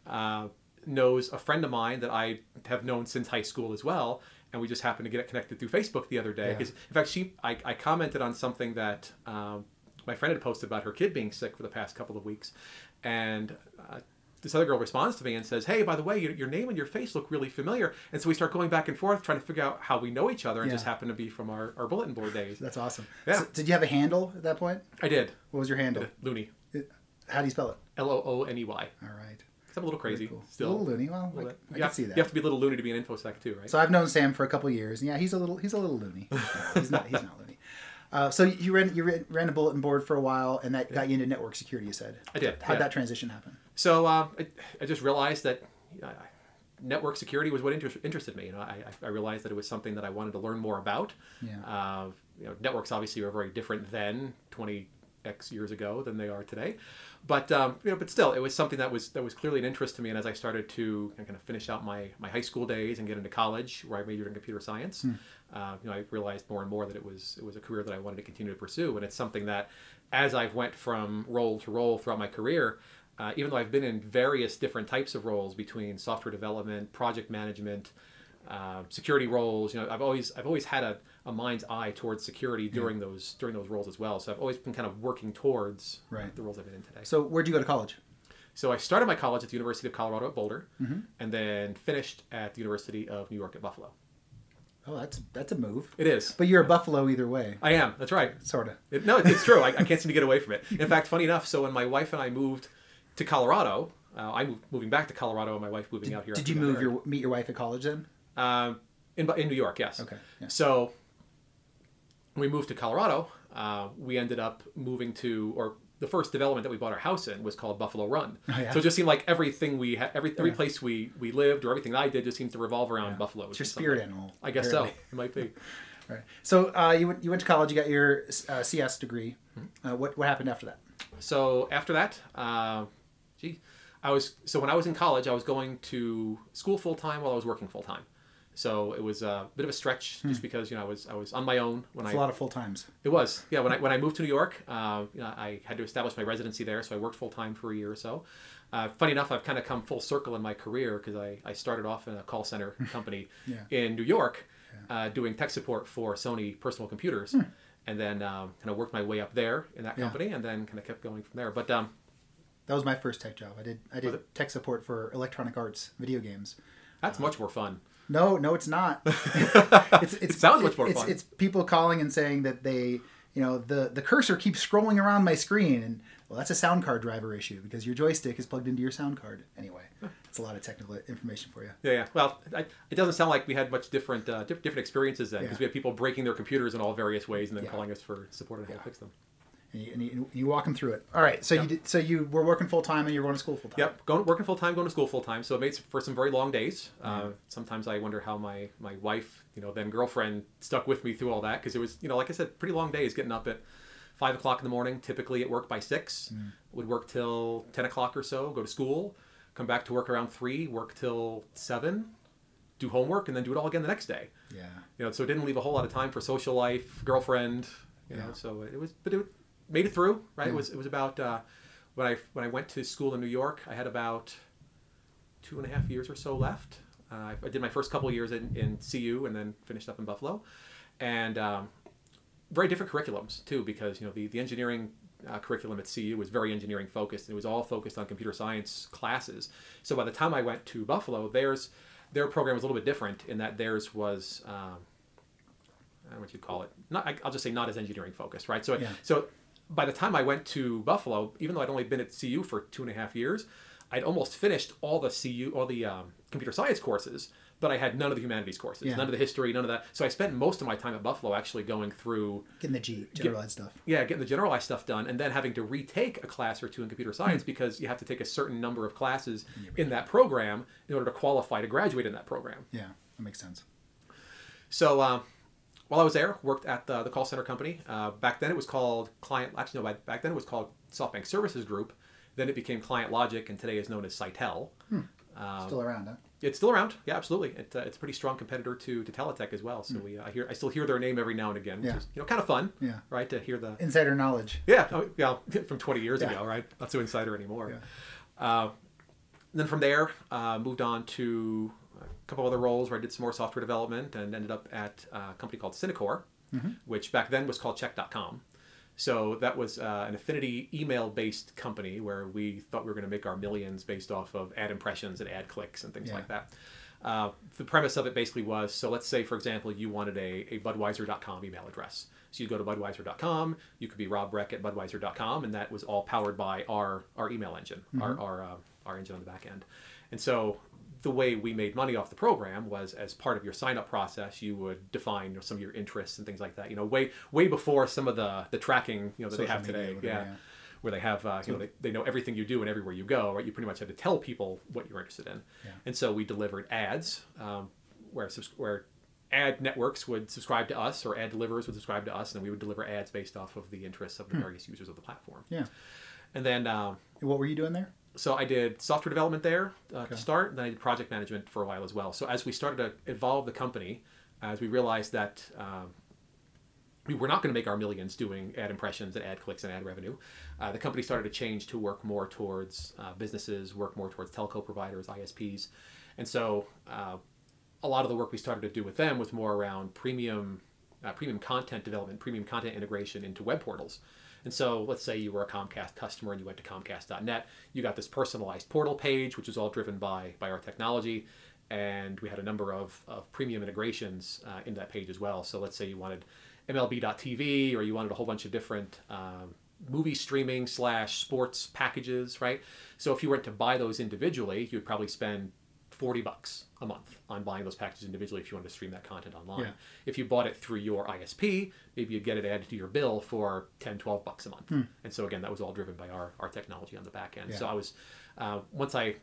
uh, knows a friend of mine that I have known since high school as well. And we just happened to get connected through Facebook the other day. Yeah. Because in fact, she I, I commented on something that um, my friend had posted about her kid being sick for the past couple of weeks, and. Uh, this other girl responds to me and says, "Hey, by the way, your, your name and your face look really familiar." And so we start going back and forth, trying to figure out how we know each other, and Yeah. just happen to be from our, our bulletin board days. that's awesome. Yeah. So, did you have a handle at that point? I did. What was your handle? Looney. How do you spell it? L O O N E Y. All right. I'm a little crazy Cool. still. A little loony. Well, little I. I can have, see that. you have to be a little loony to be an infosec too, right? So I've known Sam for a couple years, and yeah, he's a little he's a little loony. [laughs] he's not he's not loony. Uh, so you ran you ran, ran a bulletin board for a while, and that got you into network security. You said. I did, How'd yeah. that transition happen? So uh, I, I just realized that uh, network security was what inter- interested me. You know, I, I realized that it was something that I wanted to learn more about. Yeah. Uh, you know, networks obviously were very different then, 20 x years ago, than they are today. But um, you know, but still, it was something that was that was clearly an interest to me. And as I started to kind of finish out my my high school days and get into college, where I majored in computer science, uh, you know, I realized more and more that it was it was a career that I wanted to continue to pursue. And it's something that, as I've went from role to role throughout my career, uh, even though I've been in various different types of roles between software development, project management, uh, security roles, you know, I've always I've always had a, a mind's eye towards security during those during those roles as well. So I've always been kind of working towards Right. the roles I've been in today. So where'd you go to college? So I started my college at the University of Colorado at Boulder, Mm-hmm. and then finished at the University of New York at Buffalo. Oh, that's that's a move. It is. But you're a Buffalo either way, I am. That's right. sort of. It, no, it's true. I, I can't seem to get away from it. In fact, funny enough, so when my wife and I moved to Colorado, uh, I'm moving back to Colorado, and my wife moving out here. Did you move your meet your wife at college then? Um, in in New York? Yes. Okay, yeah. So we moved to Colorado, uh, we ended up moving to or. The first development that we bought our house in was called Buffalo Run. Oh, yeah. So it just seemed like everything we had, every every Yeah. place we we lived or everything I did just seemed to revolve around Buffalo. It's your spirit something- animal. I guess apparently. so. It might be. [laughs] Right. So uh, you went you went to college. You got your uh, CS degree. Hmm. Uh, what what happened after that? So after that, uh, gee, I was so when I was in college, I was going to school full time while I was working full time. So it was a bit of a stretch, just because you know I was I was on my own when It's I Hmm. a lot of full times. it was yeah when I when I moved to New York, uh, you know, I had to establish my residency there, so I worked full time for a year or so. Uh, funny enough, I've kind of come full circle in my career because I, I started off in a call center [laughs] company Yeah. in New York, uh, doing tech support for Sony personal computers, and then um, kind of worked my way up there in that Hmm. Yeah. company, and then kind of kept going from there. But um, That was my first tech job. I did I did tech support for Electronic Arts video games. that's much more fun. No, no, it's not. [laughs] it's, it's, It sounds much more it's, fun. It's people calling and saying that they, you know, the the cursor keeps scrolling around my screen, and well, that's a sound card driver issue because your joystick is plugged into your sound card. Anyway, it's a lot of technical information for you. Yeah, yeah. Well, I, it doesn't sound like we had much different uh, different experiences then because Yeah. we had people breaking their computers in all various ways and then Yeah. calling us for support on how to fix them. And you, and you, you walk them through it. All right, so you did, so you were working full time and you're going to school full time. Yep, going working full time, going to school full time. So it made for some very long days. Uh, sometimes I wonder how my my wife, you know, then girlfriend, stuck with me through all that because it was, you know, like I said, pretty long days. Getting up at five o'clock in the morning, typically at work by six. Would work till ten o'clock or so. Go to school, come back to work around three. Work till seven. Do homework and then do it all again the next day. Yeah. You know, so it didn't leave a whole lot of time for social life, girlfriend, You know, so it was, but it made it through. Right. It was it was about uh, when I when I went to school in New York. I had about two and a half years or so left. Uh, I did my first couple of years in, in CU and then finished up in Buffalo, and um, very different curriculums too because you know the the engineering uh, curriculum at CU was very engineering focused. It was all focused on computer science classes. So by the time I went to Buffalo, theirs their program was a little bit different in that theirs was um, I don't know what you call it. Not I- I'll just say not as engineering focused, right? So Yeah. so by the time I went to Buffalo, even though I'd only been at CU for two and a half years, I'd almost finished all the CU, all the um, computer science courses, but I had none of the humanities courses, Yeah. none of the history, none of that. So I spent most of my time at Buffalo actually going through Getting the G, generalized stuff. yeah, getting the generalized stuff done, and then having to retake a class or two in computer science because you have to take a certain number of classes in that program in order to qualify to graduate in that program. Yeah, that makes sense. So um, while I was there, worked at the, the call center company. Uh, back then it was called Client. Actually, no, back- back then it was called SoftBank Services Group. Then it became Client Logic, and today is known as Sitel. Still around, huh? It's still around. Yeah, absolutely. It, uh, it's a pretty strong competitor to, to Teletech as well. So we uh, I hear I still hear their name every now and again, which Hmm. Yeah. is you know kind of fun. Yeah. Right to hear the Insider knowledge. Yeah, oh, yeah, [laughs] from 20 years Yeah. ago, right? Not so insider anymore. Uh, then from there, uh, moved on to couple other roles where I did some more software development and ended up at a company called Synacor, which back then was called Chek.com. So that was uh, an affinity email-based company where we thought we were going to make our millions based off of ad impressions and ad clicks and things Yeah. like that. Uh, the premise of it basically was so let's say, for example, you wanted a, a Budweiser.com email address. So you could go to Budweiser.com, you could be Rob Breck at Budweiser.com, and that was all powered by our, our email engine, our, our, uh, our engine on the back end. And so the way we made money off the program was as part of your sign up process, you would define some of your interests and things like that. You know, way way before some of the the tracking you know that they have today. whatever, yeah. yeah. Where they have, uh, you know, they, they know everything you do and everywhere you go, right? You pretty much had to tell people what you're interested in. Yeah. And so we delivered ads um, where, where ad networks would subscribe to us or ad deliverers would subscribe to us, and we would deliver ads based off of the interests of the various users of the platform. Yeah. And then um, And what were you doing there? So I did software development there uh, to start, and then I did project management for a while as well. So as we started to evolve the company, as we realized that um, we were not going to make our millions doing ad impressions and ad clicks and ad revenue, uh, the company started to change to work more towards uh, businesses, work more towards telco providers, ISPs, and so uh, a lot of the work we started to do with them was more around premium uh, premium content development, premium content integration into web portals. And so, let's say you were a Comcast customer and you went to Comcast.net. You got this personalized portal page, which was all driven by by our technology, and we had a number of, of premium integrations uh, in that page as well. So, let's say you wanted MLB.TV or you wanted a whole bunch of different um, movie streaming slash sports packages, right? So, if you were to buy those individually, you would probably spend 40 bucks a month on buying those packages individually if you wanted to stream that content online. Yeah. If you bought it through your ISP, maybe you'd get it added to your bill for 10, 12 bucks a month. And so again, that was all driven by our, our technology on the back end. So I was, uh, once I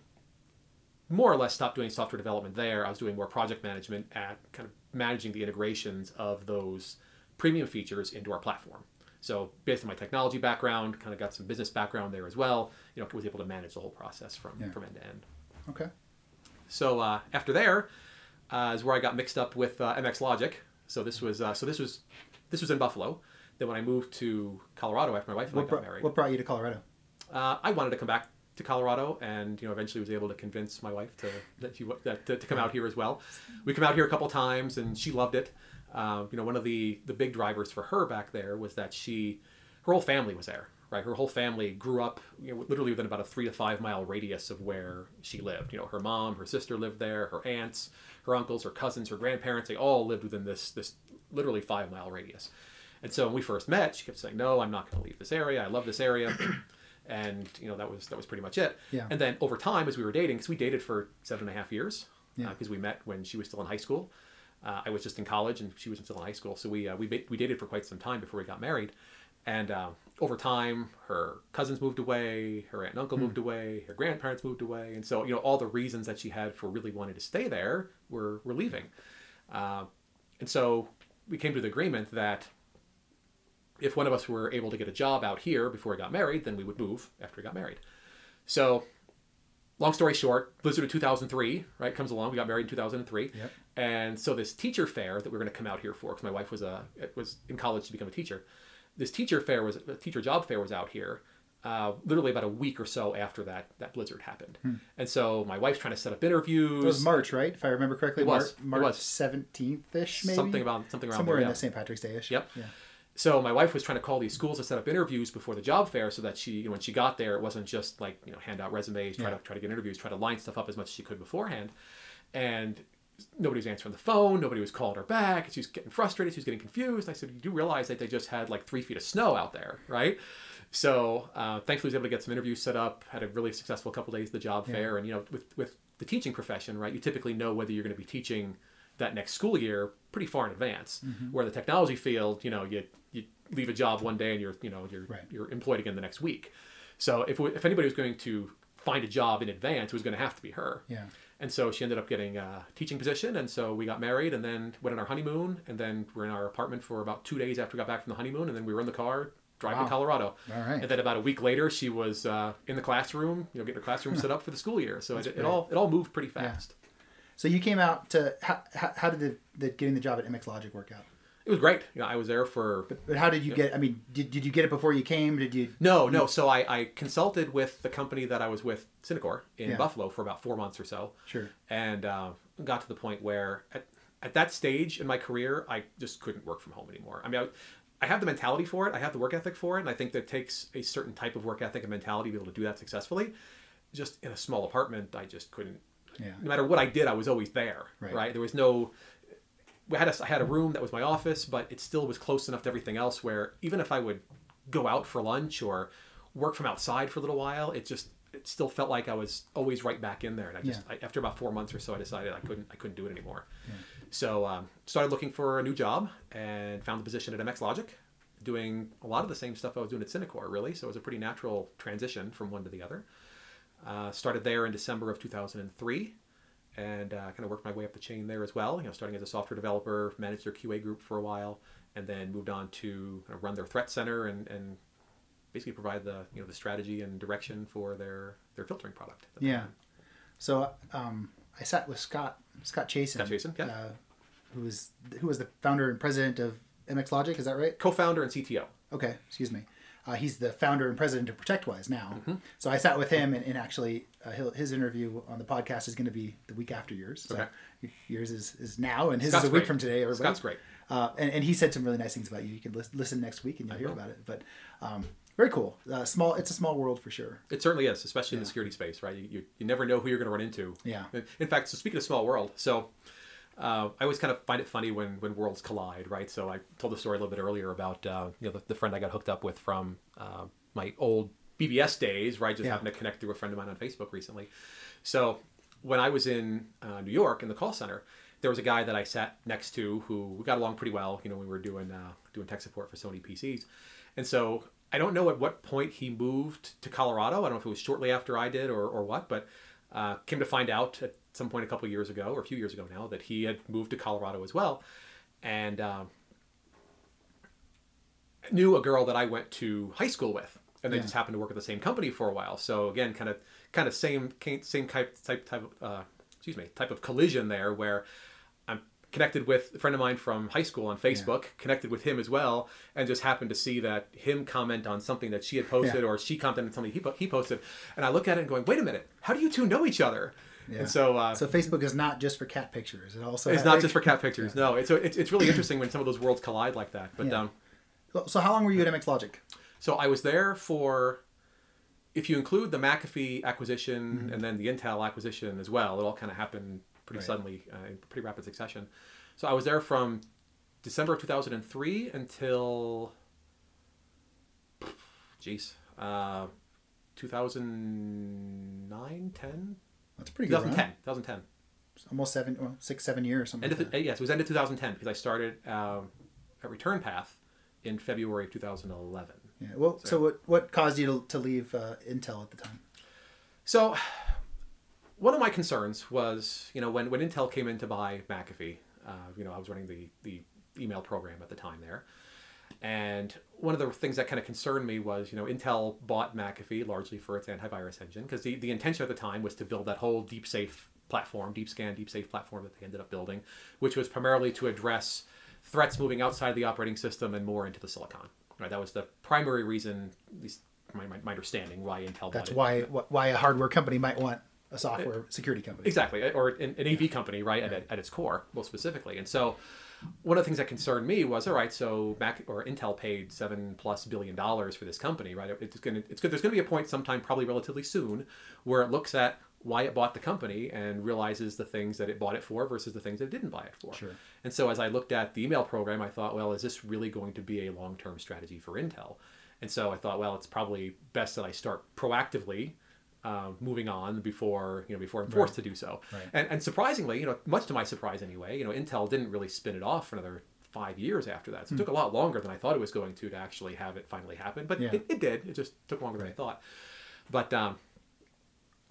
more or less stopped doing software development there, I was doing more project management at kind of managing the integrations of those premium features into our platform. So based on my technology background, kind of got some business background there as well, you know, was able to manage the whole process from, Yeah. from end to end. Okay. So uh, after there uh, is where I got mixed up with uh, MX Logic. So this was uh, so this was this was in Buffalo. Then when I moved to Colorado after my wife and What, I got brought, married, what brought you to Colorado? uh, I wanted to come back to Colorado, and you know eventually was able to convince my wife to that she that, to, to come out here as well. We come out here a couple times, and she loved it. Um, you know, one of the the big drivers for her back there was that she her whole family was there. Right, her whole family grew up, you know, literally within about a three to five mile radius of where she lived. You know, her mom, her sister lived there, her aunts, her uncles, her cousins, her grandparents—they all lived within this this literally five mile radius. And so when we first met, she kept saying, "No, I'm not going to leave this area. I love this area." [coughs] and you know that was that was pretty much it. Yeah. And then over time, as we were dating, because we dated for seven and a half years, Yeah. because we met when she was still in high school. Uh, I was just in college and she was still in high school, so we uh, we we dated for quite some time before we got married. And uh, over time, her cousins moved away, her aunt and uncle moved away, her grandparents moved away, and so you know all the reasons that she had for really wanting to stay there were were leaving. Uh, and so we came to the agreement that if one of us were able to get a job out here before we got married, then we would move after we got married. So, long story short, Blizzard of 2003, right, comes along. We got married in 2003. Yep. And so this teacher fair that we were going to come out here for, because my wife was a was in college to become a teacher. This teacher fair was a teacher job fair was out here. Uh, literally about a week or so after that that blizzard happened, and so my wife's trying to set up interviews. It was March, right? If I remember correctly, It was. March was. seventeenth ish, maybe something about something around somewhere there, in yeah. the St. Patrick's Day ish. Yep. Yeah. So my wife was trying to call these schools to set up interviews before the job fair, so that she, you know, when she got there, it wasn't just like you know hand out resumes, try Yeah. to try to get interviews, try to line stuff up as much as she could beforehand, and nobody was answering the phone, nobody was calling her back. She was getting frustrated, she was getting confused. I said, "You do realize that they just had like three feet of snow out there, right?" So uh, thankfully, I was able to get some interviews set up. Had a really successful couple days at the job fair, and you know, with with the teaching profession, right, you typically know whether you're going to be teaching that next school year pretty far in advance. Where the technology field, you know, you you leave a job one day and you're you know you're Right. you're employed again the next week. So if if anybody was going to find a job in advance, it was going to have to be her. Yeah. And so she ended up getting a teaching position, and so we got married, and then went on our honeymoon, and then we're in our apartment for about two days after we got back from the honeymoon, and then we were in the car driving Wow. to Colorado. All right. And then about a week later, she was uh, in the classroom, you know, getting her classroom set up for the school year. So it, it all it all moved pretty fast. So you came out to how, how, how did the, the getting the job at MX Logic work out? It was great. You know, I was there for But how did you get? I mean, did, did you get it before you came? Did you? No, no. So I, I consulted with the company that I was with, Synacor, in Yeah. Buffalo for about four months or so. Sure. And uh, got to the point where at, at that stage in my career, I just couldn't work from home anymore. I mean, I, I have the mentality for it. I have the work ethic for it. And I think that takes a certain type of work ethic and mentality to be able to do that successfully. Just in a small apartment, I just couldn't. Yeah. No matter what I did, I was always there. Right. Right. There was no we had a, I had a room that was my office, but it still was close enough to everything else where even if I would go out for lunch or work from outside for a little while, it just it still felt like I was always right back in there. And I just Yeah. I, after about four months or so, I decided I couldn't I couldn't do it anymore. So um, started looking for a new job and found the position at MX Logic, doing a lot of the same stuff I was doing at Synacor really. So it was a pretty natural transition from one to the other. Uh, started there in December of 2003 and uh, kind of worked my way up the chain there as well. You know, starting as a software developer, managed their QA group for a while, and then moved on to kind of run their threat center and, and basically provide the you know the strategy and direction for their their filtering product. Yeah. So um, I sat with Scott Scott Chasen, Scott Chasen, yeah. uh, who was who was the founder and president of MX Logic. Is that right? Co-founder and CTO. Okay, excuse me. Uh, he's the founder and president of ProtectWise now. Mm-hmm. So I sat with him, and, and actually, uh, his interview on the podcast is going to be the week after yours. So Okay. yours is, is now, and his Scott's is a week great. from today. Everybody. Scott's great. Uh, and, and he said some really nice things about you. You can lis- listen next week, and you'll hear will. about it. But um, very cool. Uh, small. It's a small world for sure. It certainly is, especially in the security space, right? You, you, you never know who you're going to run into. Yeah. In- In fact, so speaking of small world, so uh, I always kind of find it funny when, when worlds collide, right? So I told the story a little bit earlier about uh, you know the, the friend I got hooked up with from uh, my old BBS days, right? Just Yeah. happened to connect through a friend of mine on Facebook recently. So when I was in uh, New York in the call center, there was a guy that I sat next to who we got along pretty well. You know, we were doing uh, doing tech support for Sony PCs, and so I don't know at what point he moved to Colorado. I don't know if it was shortly after I did or, or what, but uh, came to find out at some point a couple years ago or a few years ago now that he had moved to Colorado as well, and um, knew a girl that I went to high school with, and they Yeah. just happened to work at the same company for a while. So again, kind of kind of same same type type type of, uh, excuse me type of collision there where I'm connected with a friend of mine from high school on Facebook, connected with him as well, and just happened to see that him comment on something that she had posted Yeah. or she commented on something he, he posted, and I look at it and going, wait a minute, how do you two know each other? Yeah. And so, uh, So Facebook is not just for cat pictures. It also it's has- not just for cat pictures. No, it's, so it's it's really interesting when some of those worlds collide like that. But Yeah. um, So how long were you at MX Logic? So I was there for, if you include the McAfee acquisition and then the Intel acquisition as well, it all kind of happened pretty Right. suddenly uh, in pretty rapid succession. So I was there from December of 2003 until, jeez, uh, 2009, 10? That's pretty good. 2010, Run. 2010. Almost seven, well, six, seven years. Something of like the, that. yes, it was end of 2010 because I started um, at Return Path in February of 2011. Yeah. Well, so what what caused you to, to leave uh, Intel at the time? So, one of my concerns was, you know, when, when Intel came in to buy McAfee, uh, you know, I was running the, the email program at the time there. And one of the things that kind of concerned me was, you know, Intel bought McAfee largely for its antivirus engine because the, the intention at the time was to build that whole deep safe platform, deep scan, deep safe platform that they ended up building, which was primarily to address threats moving outside of the operating system and more into the silicon. Right, that was the primary reason, at least my, my, my understanding, why Intel. That's why why a hardware company might want a software eh, security company. Exactly, or an, an AV company, right, at, at its core, most specifically. And so, one of the things that concerned me was, all right, so Mac or Intel paid seven plus billion dollars for this company, right? It's gonna, it's good. There's gonna be a point sometime, probably relatively soon, where it looks at why it bought the company and realizes the things that it bought it for versus the things that it didn't buy it for. Sure. And so, as I looked at the email program, I thought, well, is this really going to be a long-term strategy for Intel? And so I thought, well, it's probably best that I start proactively uh, moving on before you know before I'm forced to do so. Right. And, and surprisingly, you know, much to my surprise anyway, you know, Intel didn't really spin it off for another five years after that. So it took a lot longer than I thought it was going to to actually have it finally happen. But Yeah. it, it did. It just took longer than I thought. But um,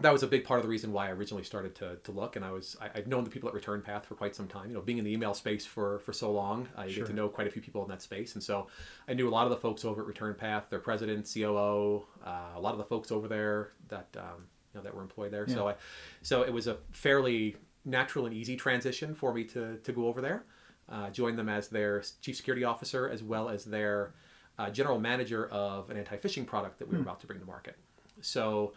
that was a big part of the reason why I originally started to, to look. And I was I, I've known the people at Return Path for quite some time. You know, being in the email space for for so long, uh, you Sure. get to know quite a few people in that space. And so I knew a lot of the folks over at Return Path, their president, COO, uh, a lot of the folks over there that um, you know that were employed there. So I so it was a fairly natural and easy transition for me to to go over there. Uh, join them as their chief security officer as well as their uh, general manager of an anti-phishing product that we were about to bring to market. So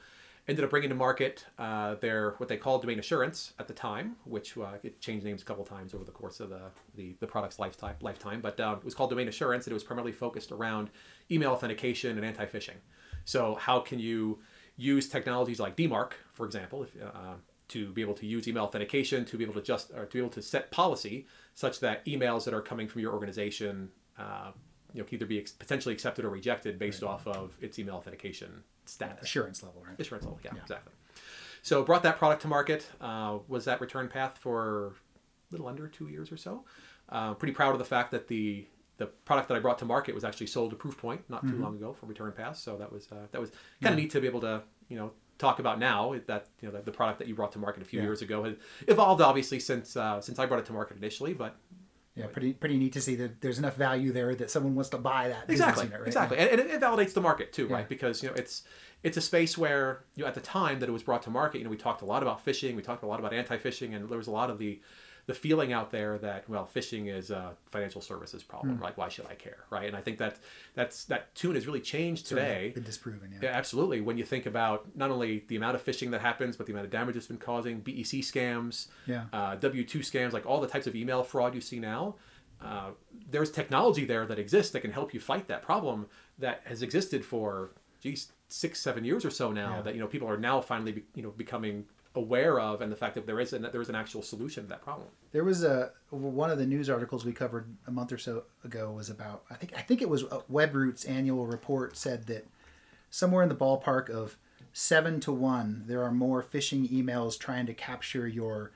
ended up bringing to market uh, their what they called domain assurance at the time, which uh, it changed names a couple times over the course of the the, the product's lifetime. Lifetime, but um, it was called domain assurance, and it was primarily focused around email authentication and anti-phishing. So how can you use technologies like DMARC, for example, if, uh, to be able to use email authentication, to be able to just or to be able to set policy such that emails that are coming from your organization. Uh, you know, can either be ex- potentially accepted or rejected based off of its email authentication status. Assurance level, right? Assurance level, yeah, exactly. So brought that product to market. Uh, was that return path for a little under two years or so. Uh, pretty proud of the fact that the the product that I brought to market was actually sold to Proofpoint not too long ago for Return Path. So that was uh, that was kind of neat to be able to you know talk about now that you know the, the product that you brought to market a few Yeah. years ago has evolved obviously since uh, since I brought it to market initially, but Yeah, pretty pretty neat to see that there's enough value there that someone wants to buy that exactly unit, right? exactly and, and it, it validates the market too Yeah. right because you know it's it's a space where you know at the time that it was brought to market you know we talked a lot about phishing we talked a lot about anti-phishing and there was a lot of the the feeling out there that well phishing is a financial services problem Hmm. like why should i care right and i think that that's that tune has really changed today Been disproven, yeah. yeah, absolutely. When you think about not only the amount of phishing that happens, but the amount of damage it's been causing, BEC scams, Yeah. uh, W two scams, like all the types of email fraud you see now, uh, there's technology there that exists that can help you fight that problem that has existed for, geez, six, seven years or so now. Yeah. That you know people are now finally, be, you know, becoming aware of, and the fact that there is an, that there is an actual solution to that problem. There was a one of the news articles we covered a month or so ago was about I think I think it was uh, WebRoot's annual report said that somewhere in the ballpark of seven to one there are more phishing emails trying to capture your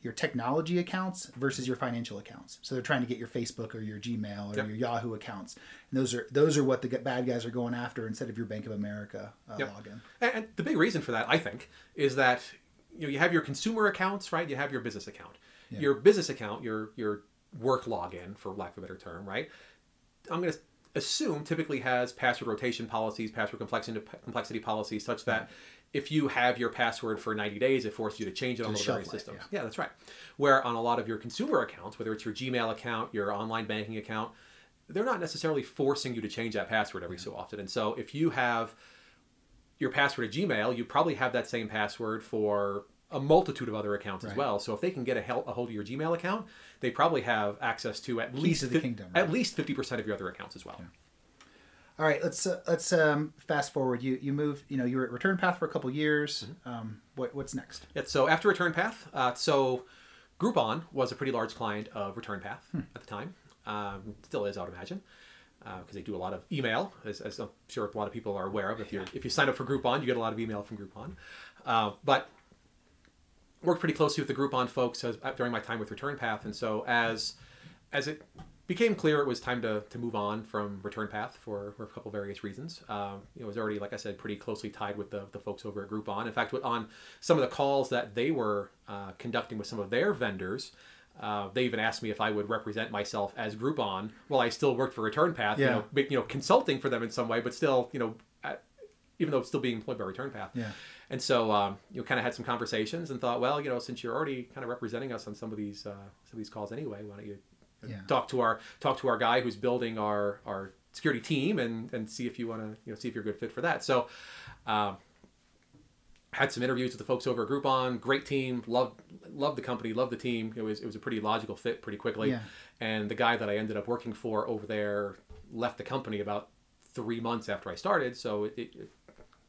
your technology accounts versus your financial accounts. So they're trying to get your Facebook or your Gmail or Yep. your Yahoo accounts. And those are those are what the bad guys are going after instead of your Bank of America uh, Yep. login. And, and the big reason for that, I think, is that you know you have your consumer accounts, right? You have your business account. Your business account, your your work login, for lack of a better term, right? I'm going to assume typically has password rotation policies, password complexity complexity policies, such that if you have your password for 90 days, it forces you to change it on the various life, systems. yeah. Yeah, that's right. Where on a lot of your consumer accounts, whether it's your Gmail account, your online banking account, they're not necessarily forcing you to change that password every so often. And so if you have your password at Gmail, you probably have that same password for a multitude of other accounts as well. So if they can get a, hel- a hold of your Gmail account, they probably have access to at least the fif- kingdom, at least fifty percent of your other accounts as well. All right, let's uh, let's um, fast forward. You you moved. You know, you were at Return Path for a couple years. Mm-hmm. Um, what what's next? Yeah, so after Return Path, uh, so Groupon was a pretty large client of Return Path Hmm. at the time. Um, still is, I would imagine, because they do a lot of email, as, as I'm sure a lot of people are aware of. If you if you sign up for Groupon, you get a lot of email from Groupon. Uh, but worked pretty closely with the Groupon folks as, during my time with Return Path, and so as as it became clear it was time to, to move on from Return Path for, for a couple various reasons. Um, it was already, like I said, pretty closely tied with the, the folks over at Groupon. In fact, on some of the calls that they were uh, conducting with some of their vendors, uh, they even asked me if I would represent myself as Groupon while I still worked for Return Path, you know, you know, consulting for them in some way, but still, you know, at, even though still being employed by Return Path. Yeah. And so, um, you know, kind of had some conversations and thought, well, you know, since you're already kind of representing us on some of these uh, some of these calls anyway, why don't you Yeah. talk to our talk to our guy who's building our our security team and and see if you want to you know see if you're a good fit for that. So. Um, had some interviews with the folks over at Groupon. Great team. Loved loved the company. Loved the team. It was it was a pretty logical fit pretty quickly. Yeah. And the guy that I ended up working for over there left the company about three months after I started. So it, it, it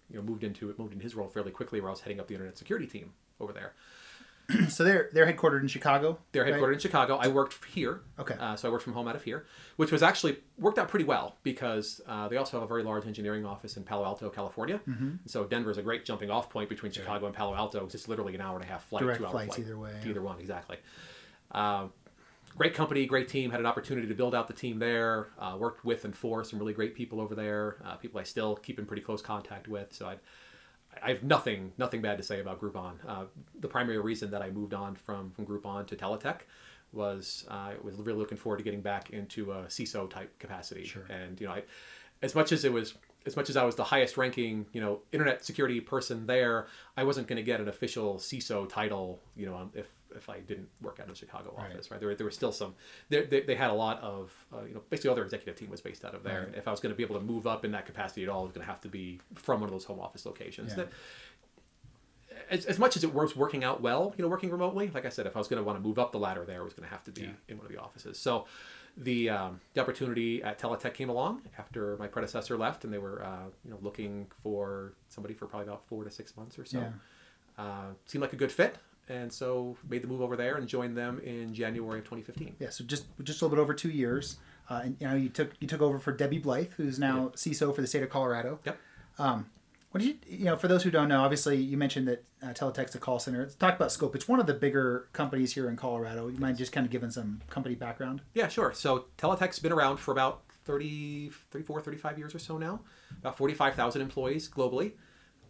you know moved into it moved in his role fairly quickly, where I was heading up the internet security team over there. [clears throat] So they're they're headquartered in Chicago. They're right? headquartered in Chicago. I worked here. Okay. Uh, so I worked from home out of here, which was actually worked out pretty well because uh, they also have a very large engineering office in Palo Alto, California. Mm-hmm. So Denver is a great jumping off point between Chicago and Palo Alto. It's just literally an hour and a half flight, Direct two hour flights flight. either way. Either one, exactly. Uh, great company, great team. Had an opportunity to build out the team there. Uh, worked with and for some really great people over there. Uh, people I still keep in pretty close contact with. So I, I have nothing nothing bad to say about Groupon. Uh, the primary reason that I moved on from from Groupon to Teletech was uh, I was really looking forward to getting back into a CISO type capacity. Sure. And you know, I, as much as it was as much as I was the highest ranking, you know, internet security person there, I wasn't going to get an official CISO title, you know, if if I didn't work out of the Chicago office, right? There, were- there was still some, there, they, they had a lot of, uh, you know, basically all their executive team was based out of there. If I was going to be able to move up in that capacity at all, it was going to have to be from one of those home office locations. Yeah. That, as, as much as it was working out well, you know, working remotely, like I said, if I was going to want to move up the ladder there, it was going to have to be in one of the offices. So the, um, the opportunity at Teletech came along after my predecessor left, and they were, uh, you know, looking for somebody for probably about four to six months or so. Yeah. Uh, seemed like a good fit, and so made the move over there and joined them in January of 2015. Yeah, so just just a little bit over two years, uh, and you know you took you took over for Debbie Blyth, who's now CISO for the state of Colorado. Yep. What did you you know for those who don't know? Obviously, you mentioned that uh, Teletech's a call center. Let's talk about scope. It's one of the bigger companies here in Colorado. You mind just kind of giving some company background? Yeah, sure. So Teletech's been around for about 30, 34, 35 years or so now. About 45,000 employees globally.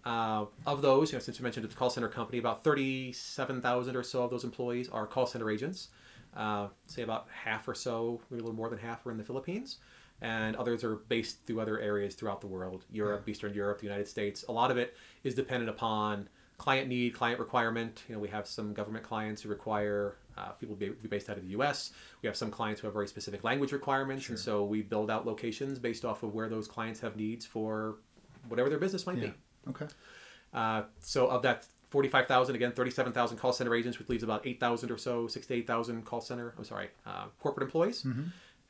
Uh, of those, you know, since you mentioned it's a call center company, about 37,000 or so of those employees are call center agents. Uh, say about half or so, maybe a little more than half, are in the Philippines. And others are based through other areas throughout the world Europe, Eastern Europe, the United States. A lot of it is dependent upon client need, client requirement. You know, we have some government clients who require uh, people to be, be based out of the U.S. We have some clients who have very specific language requirements, and so we build out locations based off of where those clients have needs for whatever their business might be. Okay. Uh, so of that 45,000, again, 37,000 call center agents, which leaves about 8,000 or so, 6 to 8,000 call center, I'm sorry, uh, corporate employees.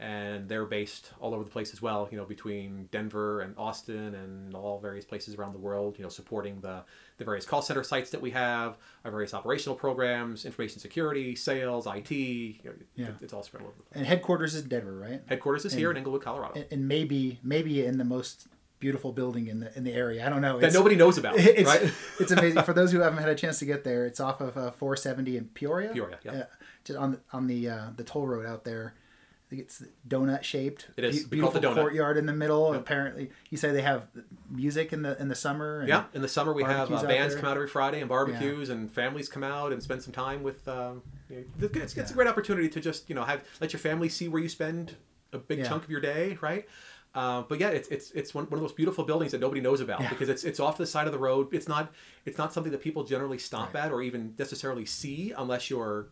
And they're based all over the place as well, you know, between Denver and Austin and all various places around the world, you know, supporting the, the various call center sites that we have, our various operational programs, information security, sales, IT. You know, Yeah. It's all spread all over the place. And headquarters is Denver, right? Headquarters is here in Englewood, Colorado. And, and maybe maybe in the most beautiful building in the in the area. I don't know. that nobody knows about, [laughs] It's, right? [laughs] it's amazing for those who haven't had a chance to get there. It's off of uh, 470 in Peoria. Peoria, yeah. just on the, on the uh, the toll road out there. I think it's donut shaped. It is. Be- We call it beautiful courtyard in the middle. Apparently, you say they have music in the in the summer. And Yeah, in the summer we have uh, bands come out every Friday and barbecues, and families come out and spend some time with. Um, you know, it's, it's, it's a great opportunity to just you know have let your family see where you spend a big Yeah. chunk of your day, right? Uh, but yeah, it's it's it's one, one of those beautiful buildings that nobody knows about Yeah. because it's it's off the side of the road. It's not it's not something that people generally stop Right. at or even necessarily see unless you're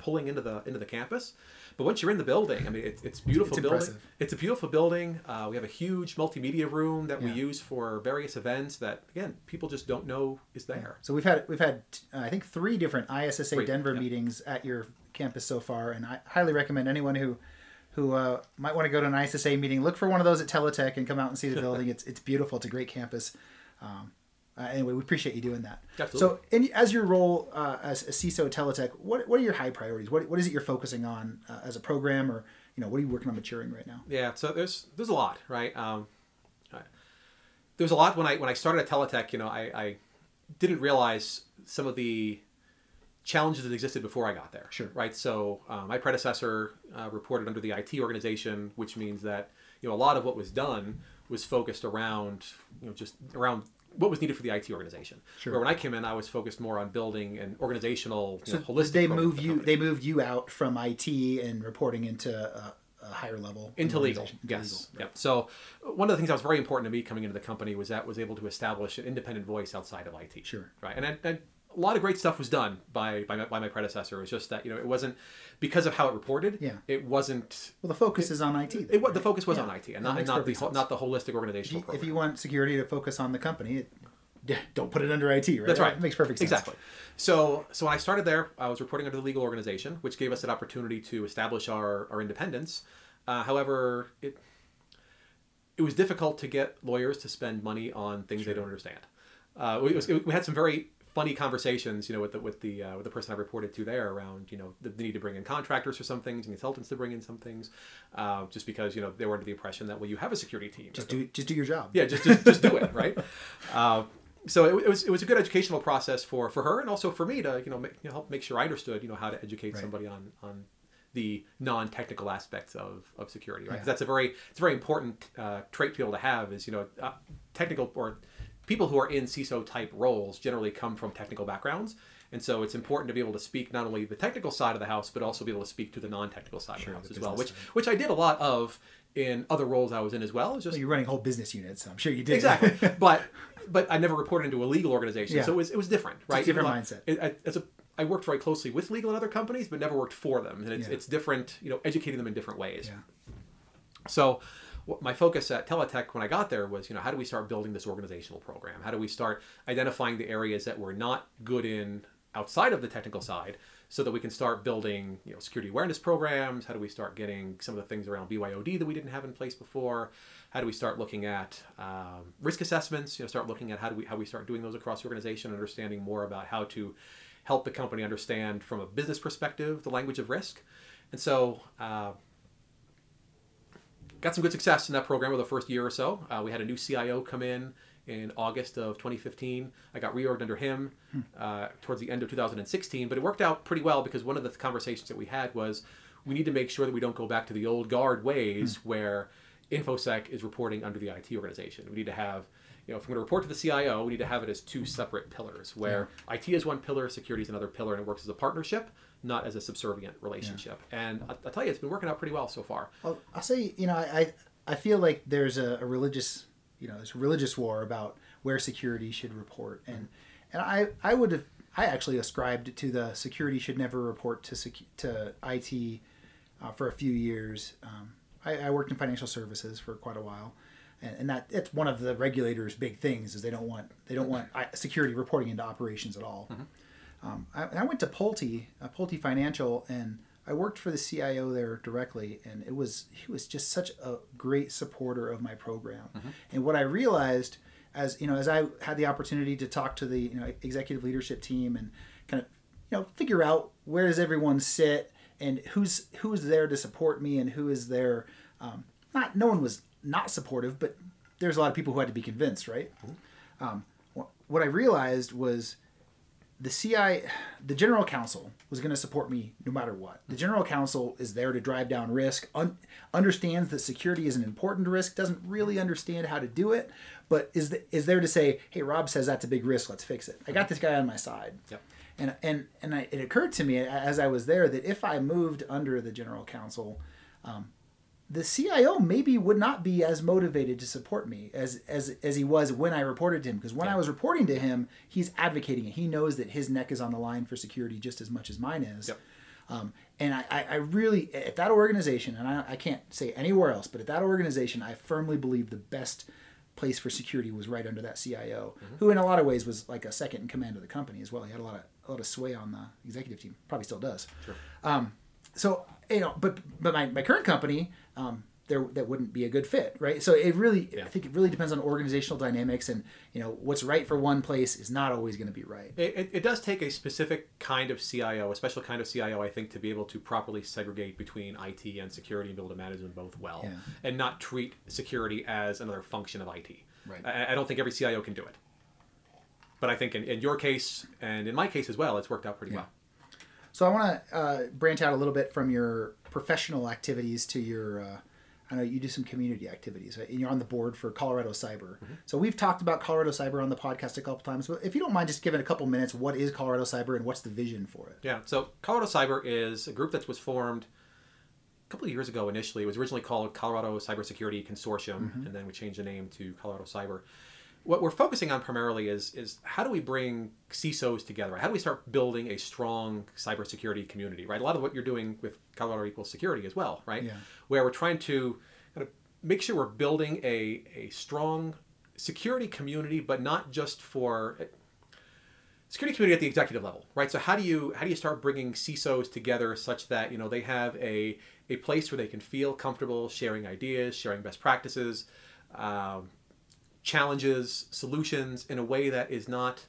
pulling into the into the campus. But once you're in the building, I mean, it's it's beautiful It's building. impressive. It's a beautiful building. Uh, we have a huge multimedia room that we use for various events that again people just don't know is there. So we've had we've had uh, I think three different ISSA Three, Denver yeah. meetings at your campus so far, and I highly recommend anyone who who uh, might want to go to an ISSA meeting look for one of those at Teletech and come out and see the [laughs] building. it's it's beautiful. It's a great campus. Um, uh, anyway, we appreciate you doing that. Absolutely. So, in, as your role uh, as a CISO at Teletech, what what are your high priorities? What what is it you're focusing on uh, as a program, or you know, what are you working on maturing right now? Yeah, so there's there's a lot, right? Um, I- there's a lot when I when I started at Teletech. You know, I, I didn't realize some of the challenges that existed before I got there. Sure. Right. So uh, my predecessor uh, reported under the IT organization, which means that you know a lot of what was done was focused around you know just around what was needed for the IT organization. Sure. Where when I came in, I was focused more on building an organizational, you know, holistic. they move the you company. they moved you out from IT and reporting into a, a higher level into legal into yes legal. yep so one of the things that was very important to me coming into the company was that was able to establish an independent voice outside of it Sure. right and I, I a lot of great stuff was done by by my, by my predecessor. It was just that you know it wasn't because of how it reported. Yeah. It wasn't. Well, the focus is on IT. then, It, wa- the focus was Yeah. on IT and That not, and not the sense. not the holistic If organizational you, program. if you want security to focus on the company, it, yeah, don't put it under IT, right? That's right. It makes perfect sense. Exactly. So, so when I started there, I was reporting under the legal organization, which gave us an opportunity to establish our, our independence. Uh, however, it it was difficult to get lawyers to spend money on things they don't understand. Uh, we, it was- we had some very funny conversations, you know, with the with the uh, with the person I reported to there around, you know, the, the need to bring in contractors for some things and consultants to bring in some things, uh, just because you know they were under the impression that well, you have a security team, Just do just do your job. yeah, just just, just do it, right? [laughs] Uh, so it, it was it was a good educational process for for her and also for me to you know, make, you know help make sure I understood you know how to educate Right. somebody on on the non-technical aspects of, of security, right? 'Cause Yeah. that's a very it's a very important uh, trait to be able to have is you know uh, technical or people who are in CISO type roles generally come from technical backgrounds. And so it's important to be able to speak not only the technical side of the house, but also be able to speak to the non-technical side Sure, of the house as well, which which I did a lot of in other roles I was in as well. It's just Well, you're running whole business units, so I'm sure you did. exactly [laughs] but but i never reported into a legal organization Yeah. so it was, it was different right different Even though mindset. it, I, as a, I worked very closely with legal in other companies but never worked for them and it's, Yeah. it's different you know educating them in different ways yeah. so my focus at Teletech when I got there was, you know, how do we start building this organizational program? How do we start identifying the areas that we're not good in outside of the technical side so that we can start building, you know, security awareness programs? How do we start getting some of the things around BYOD that we didn't have in place before? How do we start looking at um, risk assessments? You know, start looking at how do we how we start doing those across the organization, understanding more about how to help the company understand from a business perspective the language of risk. And so uh, got some good success in that program over the first year or so. Uh, we had a new CIO come in in August of 2015. I got reorged under him uh, towards the end of 2016, but it worked out pretty well because one of the conversations that we had was we need to make sure that we don't go back to the old guard ways where InfoSec is reporting under the IT organization. We need to have, you know, if we're going to report to the CIO, we need to have it as two separate pillars where IT is one pillar, security is another pillar, and it works as a partnership, not as a subservient relationship. And I- I'll tell you, it's been working out pretty well so far. I'll, I'll say, you know, I I feel like there's a, a religious, you know, a religious war about where security should report, and and I I would have I actually ascribed to the security should never report to secu- to IT uh, for a few years. Um, I, I worked in financial services for quite a while, and, and that it's one of the regulators' big things is they don't want they don't want security reporting into operations at all. Um, I, I went to Pulte, uh, Pulte Financial, and I worked for the CIO there directly, and it was he was just such a great supporter of my program. And what I realized, as you know, as I had the opportunity to talk to the you know executive leadership team and kind of you know figure out where does everyone sit and who's who's there to support me and who is there. Um, not no one was not supportive, but there's a lot of people who had to be convinced, right? Um, what I realized was the CI, the general counsel was going to support me no matter what. The general counsel is there to drive down risk, un- understands that security is an important risk, doesn't really understand how to do it, but is the, is there to say, "Hey, Rob says that's a big risk. Let's fix it." I got this guy on my side. Yep. And and and I, it occurred to me as I was there that if I moved under the general counsel, um, the CIO maybe would not be as motivated to support me as as as he was when I reported to him. Because when I was reporting to him, he's advocating it. He knows that his neck is on the line for security just as much as mine is. Yep. Um, and I, I really at that organization, and I, I can't say anywhere else, but at that organization, I firmly believe the best place for security was right under that CIO, who in a lot of ways was like a second in command of the company as well. He had a lot of a lot of sway on the executive team. Probably still does. Sure. Um, so you know, but but my, my current company, um, there that wouldn't be a good fit, right? So it really, I think it really depends on organizational dynamics, and you know, what's right for one place is not always going to be right. It, it, it does take a specific kind of CIO, a special kind of CIO, I think, to be able to properly segregate between IT and security and be able to manage them both well, Yeah. and not treat security as another function of IT. Right. I, I don't think every CIO can do it, but I think in, in your case and in my case as well, it's worked out pretty well. So I want to uh, branch out a little bit from your professional activities to your. Uh, I know you do some community activities, right? and you're on the board for Colorado Cyber. So we've talked about Colorado Cyber on the podcast a couple times. But if you don't mind, just giving a couple minutes, what is Colorado Cyber and what's the vision for it? Yeah. So Colorado Cyber is a group that was formed a couple of years ago. Initially, it was originally called Colorado Cybersecurity Consortium, and then we changed the name to Colorado Cyber. What we're focusing on primarily is is how do we bring CISOs together? How do we start building a strong cybersecurity community? Right. A lot of what you're doing with Colorado Equals Security as well, right? Yeah. Where we're trying to kind of make sure we're building a a strong security community, but not just for security community at the executive level, right? So how do you how do you start bringing CISOs together such that you know they have a a place where they can feel comfortable sharing ideas, sharing best practices, um, challenges, solutions in a way that is not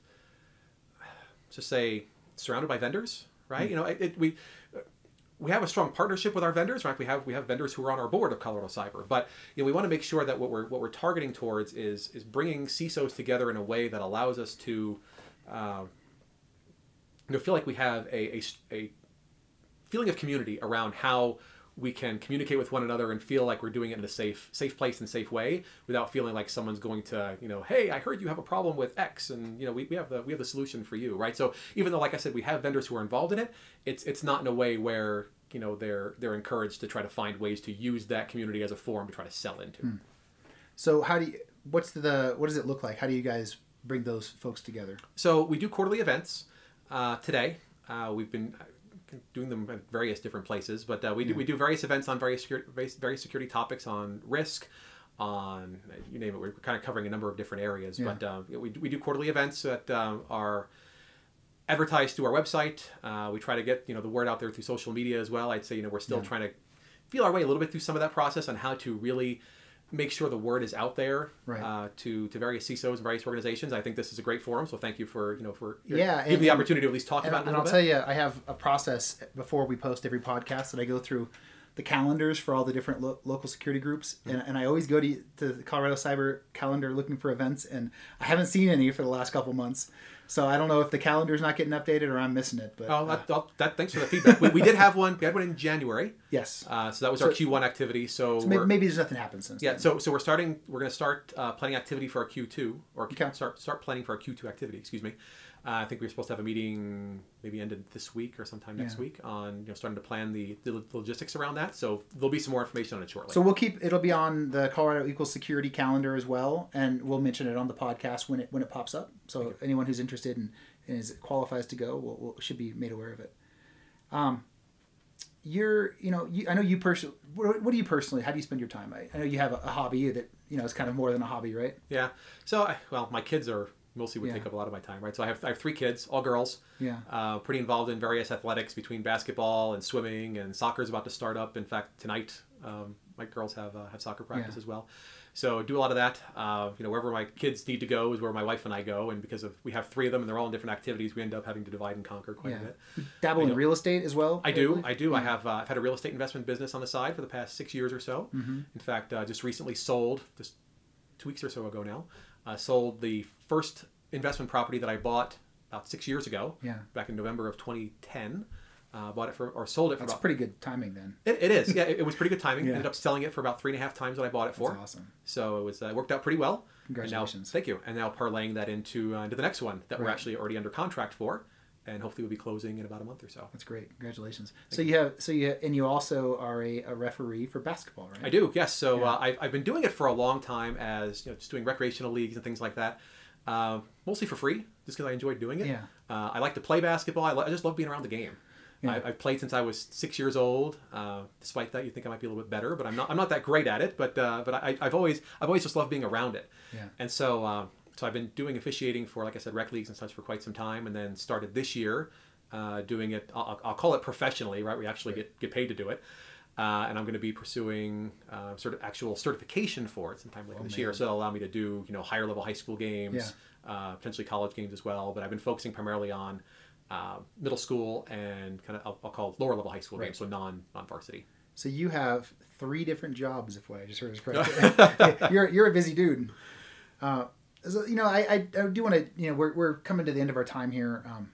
to say surrounded by vendors, right? You know, it, it, we we have a strong partnership with our vendors, right? We have we have vendors who are on our board of Colorado Cyber, but you know, we want to make sure that what we're what we're targeting towards is is bringing CISOs together in a way that allows us to uh, you know, feel like we have a, a, a feeling of community around how we can communicate with one another and feel like we're doing it in a safe safe place and safe way without feeling like someone's going to you know hey i heard you have a problem with x and you know we, we have the we have the solution for you right so even though like i said we have vendors who are involved in it it's it's not in a way where you know they're they're encouraged to try to find ways to use that community as a forum to try to sell into Hmm. So how do you? What's the? What does it look like? How do you guys bring those folks together? So we do quarterly events. Uh, today, uh, we've been doing them at various different places, but uh, we do we do various events on various security, various, security topics on risk, on you name it. We're kind of covering a number of different areas, Yeah. but uh, we we do quarterly events that um, are advertised through our website. Uh, we try to get you know the word out there through social media as well. I'd say you know we're still trying to feel our way a little bit through some of that process on how to really make sure the word is out there Right. uh, to to various CISOs and various organizations. I think this is a great forum, so thank you for you know for Yeah, give and- the opportunity to at least talk And, about it and I'll little tell you, I have a process before we post every podcast that I go through the calendars for all the different lo- local security groups, Mm-hmm. and, and I always go to, to the Colorado Cyber calendar looking for events, and I haven't seen any for the last couple months. So I don't know if the calendar's not getting updated or I'm missing it. But Oh, uh, that, that- thanks for the feedback. we, we did have one. We had one in January, yes, uh, so that was our Q1 activity. So, so maybe, maybe there's nothing happened since. yeah, then. so so we're starting. We're going to start uh, planning activity for our Q2, or Okay. start start planning for our Q2 activity. Excuse me. Uh, I think we were supposed to have a meeting maybe ended this week or sometime next Yeah. week on you know starting to plan the, the logistics around that. So there'll be some more information on it shortly. So we'll keep it'll be on the Colorado Equal Security calendar as well, and we'll mention it on the podcast when it when it pops up. So anyone who's interested and, and is qualifies to go will, will should be made aware of it. Um, you're you know you, I know you personally. What, what do you personally? How do you spend your time? I, I know you have a, a hobby that you know is kind of more than a hobby, right? Yeah. So, I, well, my kids are mostly would Yeah. take up a lot of my time, right? So I have, I have three kids, all girls. Yeah. Uh, pretty involved in various athletics between basketball and swimming, and soccer is about to start up. In fact, tonight um, my girls have uh, have soccer practice Yeah. as well. So do a lot of that. Uh, you know, wherever my kids need to go is where my wife and I go, and because of we have three of them and they're all in different activities, we end up having to divide and conquer quite Yeah. a bit. Dabble I in real estate as well. I do. I do. I have. Uh, I've had a real estate investment business on the side for the past six years or so. Mm-hmm. In fact, uh, just recently sold, just two weeks or so ago now, uh, sold the first investment property that I bought about six years ago. Yeah. Back in November of 2010, uh, bought it for or sold it for That's about. pretty good timing then. It, it is. Yeah, it, it was pretty good timing. [laughs] Yeah. Ended up selling it for about three and a half times what I bought it for. That's awesome. So it was uh, worked out pretty well. Congratulations. And now, thank you. And now parlaying that into uh, into the next one that we're actually already under contract for, and hopefully we'll be closing in about a month or so. That's great. Congratulations. so you have so you and you also are a, a referee for basketball, right? I do, yes. So Yeah. uh, I've, I've been doing it for a long time as you know, just doing recreational leagues and things like that, uh, mostly for free, just because I enjoyed doing it. Yeah. Uh, I like to play basketball. I, lo- I just love being around the game. Yeah. I, I've played since I was six years old. Uh, despite that, you think I might be a little bit better, but I'm not. I'm not that great at it. But uh, but I, I've always I've always just loved being around it. Yeah. And so uh, so I've been doing officiating for like I said rec leagues and such for quite some time, and then started this year uh, doing it. I'll, I'll call it professionally, right? We actually get get paid to do it. Uh, and I'm going to be pursuing uh, sort of actual certification for it sometime later this year. So it'll allow me to do you know higher level high school games, uh, potentially college games as well. But I've been focusing primarily on uh, middle school and kind of I'll, I'll call lower level high school games, so non non varsity. So you have three different jobs, if I just heard this correctly. [laughs] [laughs] you're you're a busy dude. Uh, so, you know, I, I, I do want to, you know, we're, we're coming to the end of our time here. Um,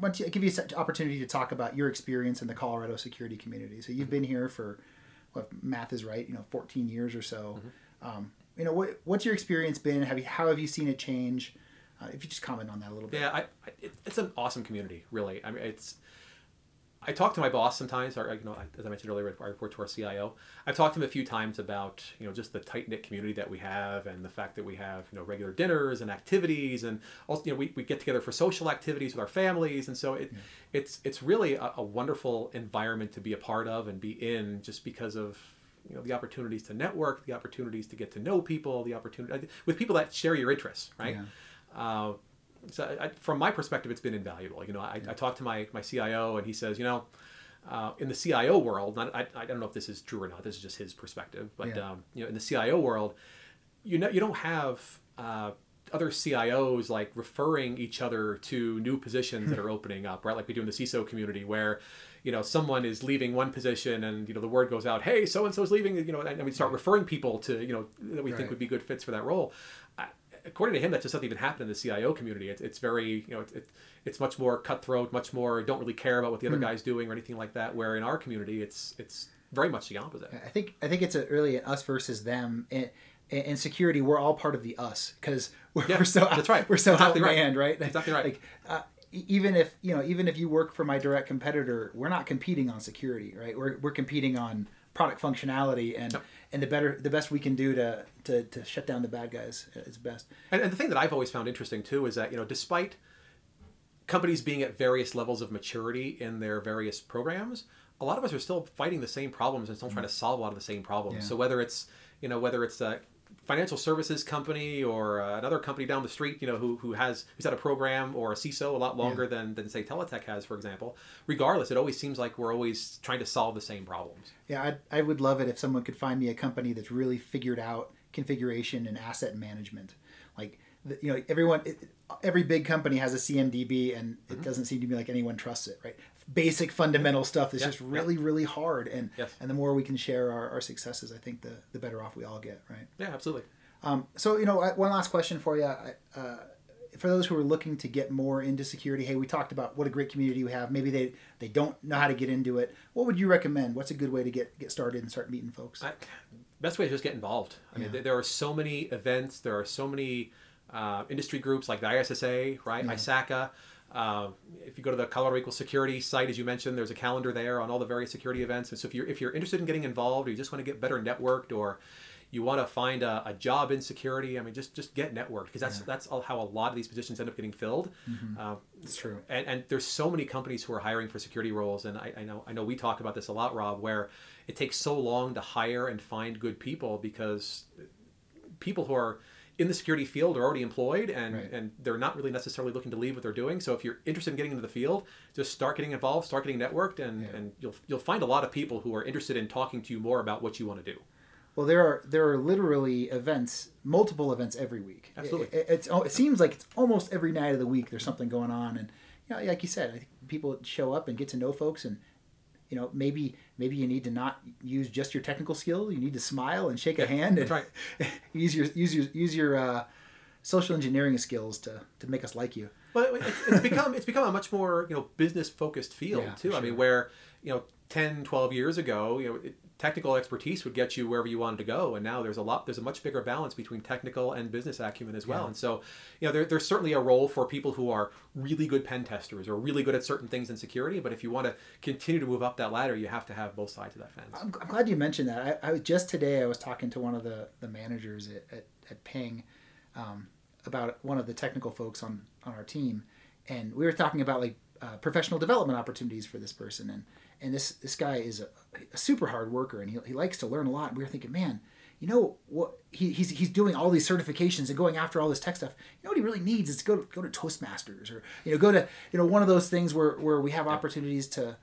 want to give you an opportunity to talk about your experience in the Colorado security community. So you've been here for, what if math is right, you know, 14 years or so. Um, you know, what, what's your experience been? Have you, how have you seen it change? Uh, if you just comment on that a little bit. Yeah, I, I, it, it's an awesome community, really. I mean, it's I talk to my boss sometimes, or you know, as I mentioned earlier, I report to our CIO. I've talked to him a few times about you know just the tight knit community that we have, and the fact that we have you know regular dinners and activities, and also you know we, we get together for social activities with our families, and so it yeah. it's it's really a, a wonderful environment to be a part of and be in, just because of you know the opportunities to network, the opportunities to get to know people, the opportunity with people that share your interests, right? Yeah. Uh, so I, from my perspective, it's been invaluable. You know, I, I talked to my my CIO, and he says, you know, uh, in the CIO world, not, I, I don't know if this is true or not. This is just his perspective, but yeah. um, you know, in the CIO world, you know, you don't have uh, other CIOs like referring each other to new positions that are opening up, right? Like we do in the CISO community, where you know someone is leaving one position, and you know the word goes out, hey, so and so is leaving, you know, and we start referring people to you know that we right. think would be good fits for that role according to him, that just doesn't even happen in the CIO community. It's, it's very, you know, it's, it's much more cutthroat, much more don't really care about what the other mm. guy's doing or anything like that. Where in our community, it's it's very much the opposite. I think I think it's a, really an us versus them. In, in security, we're all part of the us because we're, yeah, we're, so that's right. We're so exactly outmanned, right. right? Exactly right. Like, uh, even if you know, even if you work for my direct competitor, we're not competing on security, right? We're we're competing on product functionality and yep. And the better the best we can do to, to to shut down the bad guys is best. And, and the thing that I've always found interesting too is that you know despite companies being at various levels of maturity in their various programs, a lot of us are still fighting the same problems and still mm-hmm. trying to solve a lot of the same problems. Yeah. So whether it's you know whether it's uh, financial services company or uh, another company down the street, you know, who, who has who's had a program or a CISO a lot longer yeah. than, than say Teletech has, for example. Regardless, it always seems like we're always trying to solve the same problems. Yeah, I'd, I would love it if someone could find me a company that's really figured out configuration and asset management. Like, you know, everyone, every big company has a CMDB, and it mm-hmm. doesn't seem to me like anyone trusts it, right? Basic fundamental stuff is just really really hard. And yes. and the more we can share our, our successes i think the the better off we all get right? Yeah absolutely. Um, so you know one last question for you uh, for those who are looking to get more into security hey we talked about what a great community we have. Maybe they they don't know how to get into it. What would you recommend? What's a good way to get get started and start meeting folks? I, best way is just get involved. I yeah. mean there are so many events. There are so many uh, industry groups like the issa right? Yeah. isaca uh, if you go to the Colorado Equal Security site, as you mentioned, there's a calendar there on all the various security events. And so if you're if you're interested in getting involved, or you just want to get better networked, or you want to find a, a job in security, I mean, just just get networked because that's yeah. that's how a lot of these positions end up getting filled. Mm-hmm. Uh, it's true. And, and there's so many companies who are hiring for security roles, and I, I know I know we talk about this a lot, Rob, where it takes so long to hire and find good people because people who are in the security field are already employed and, right. and they're not really necessarily looking to leave what they're doing. So if you're interested in getting into the field, just start getting involved, start getting networked, and, yeah. and you'll you'll find a lot of people who are interested in talking to you more about what you want to do. Well, there are there are literally events, multiple events every week. Absolutely, it, it, oh, it seems like it's almost every night of the week there's something going on, and you know, like you said, I think people show up and get to know folks and you know maybe maybe you need to not use just your technical skill you need to smile and shake a hand and right. [laughs] use your use your use your uh, social engineering skills to to make us like you but it's become it's become a much more you know business focused field yeah, too sure. i mean where you know 10 12 years ago you know it, technical expertise would get you wherever you wanted to go. And now there's a lot there's a much bigger balance between technical and business acumen as well. Yeah. and so you know there, there's certainly a role for people who are really good pen testers or really good at certain things in security. But if you want to continue to move up that ladder you have to have both sides of that fence. I'm, I'm glad you mentioned that. I, I, just today i was talking to one of the the managers at, at, at ping um, about one of the technical folks on on our team. And we were talking about like uh, professional development opportunities for this person. And and this this guy is a, a, super hard worker and he, he likes to learn a lot. We were thinking, man, you know what he, he's he's doing all these certifications and going after all this tech stuff. You know what he really needs is to go to go to Toastmasters or you know go to you know one of those things where where we have opportunities to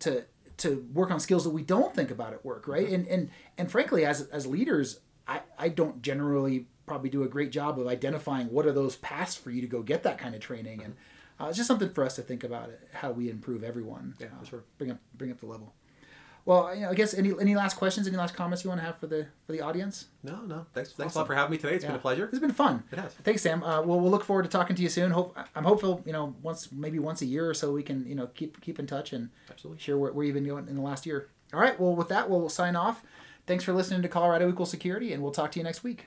to to work on skills that we don't think about at work, right? Mm-hmm. And and and frankly, as as leaders, I I don't generally probably do a great job of identifying what are those paths for you to go get that kind of training and uh, it's just something for us to think about it, how we improve everyone. Yeah, uh, sure. Bring up bring up the level. Well, you know, I guess any any last questions, any last comments you want to have for the for the audience? No, no. Thanks, thanks awesome. a lot for having me today. It's yeah. been a pleasure. It's been fun. It has. Thanks, Sam. Uh, well, we'll look forward to talking to you soon. Hope I'm hopeful. You know, once maybe once a year or so, we can you know keep keep in touch and absolutely share where, where you've been going in the last year. All right. Well, with that, we'll sign off. Thanks for listening to Colorado Equal Security, and we'll talk to you next week.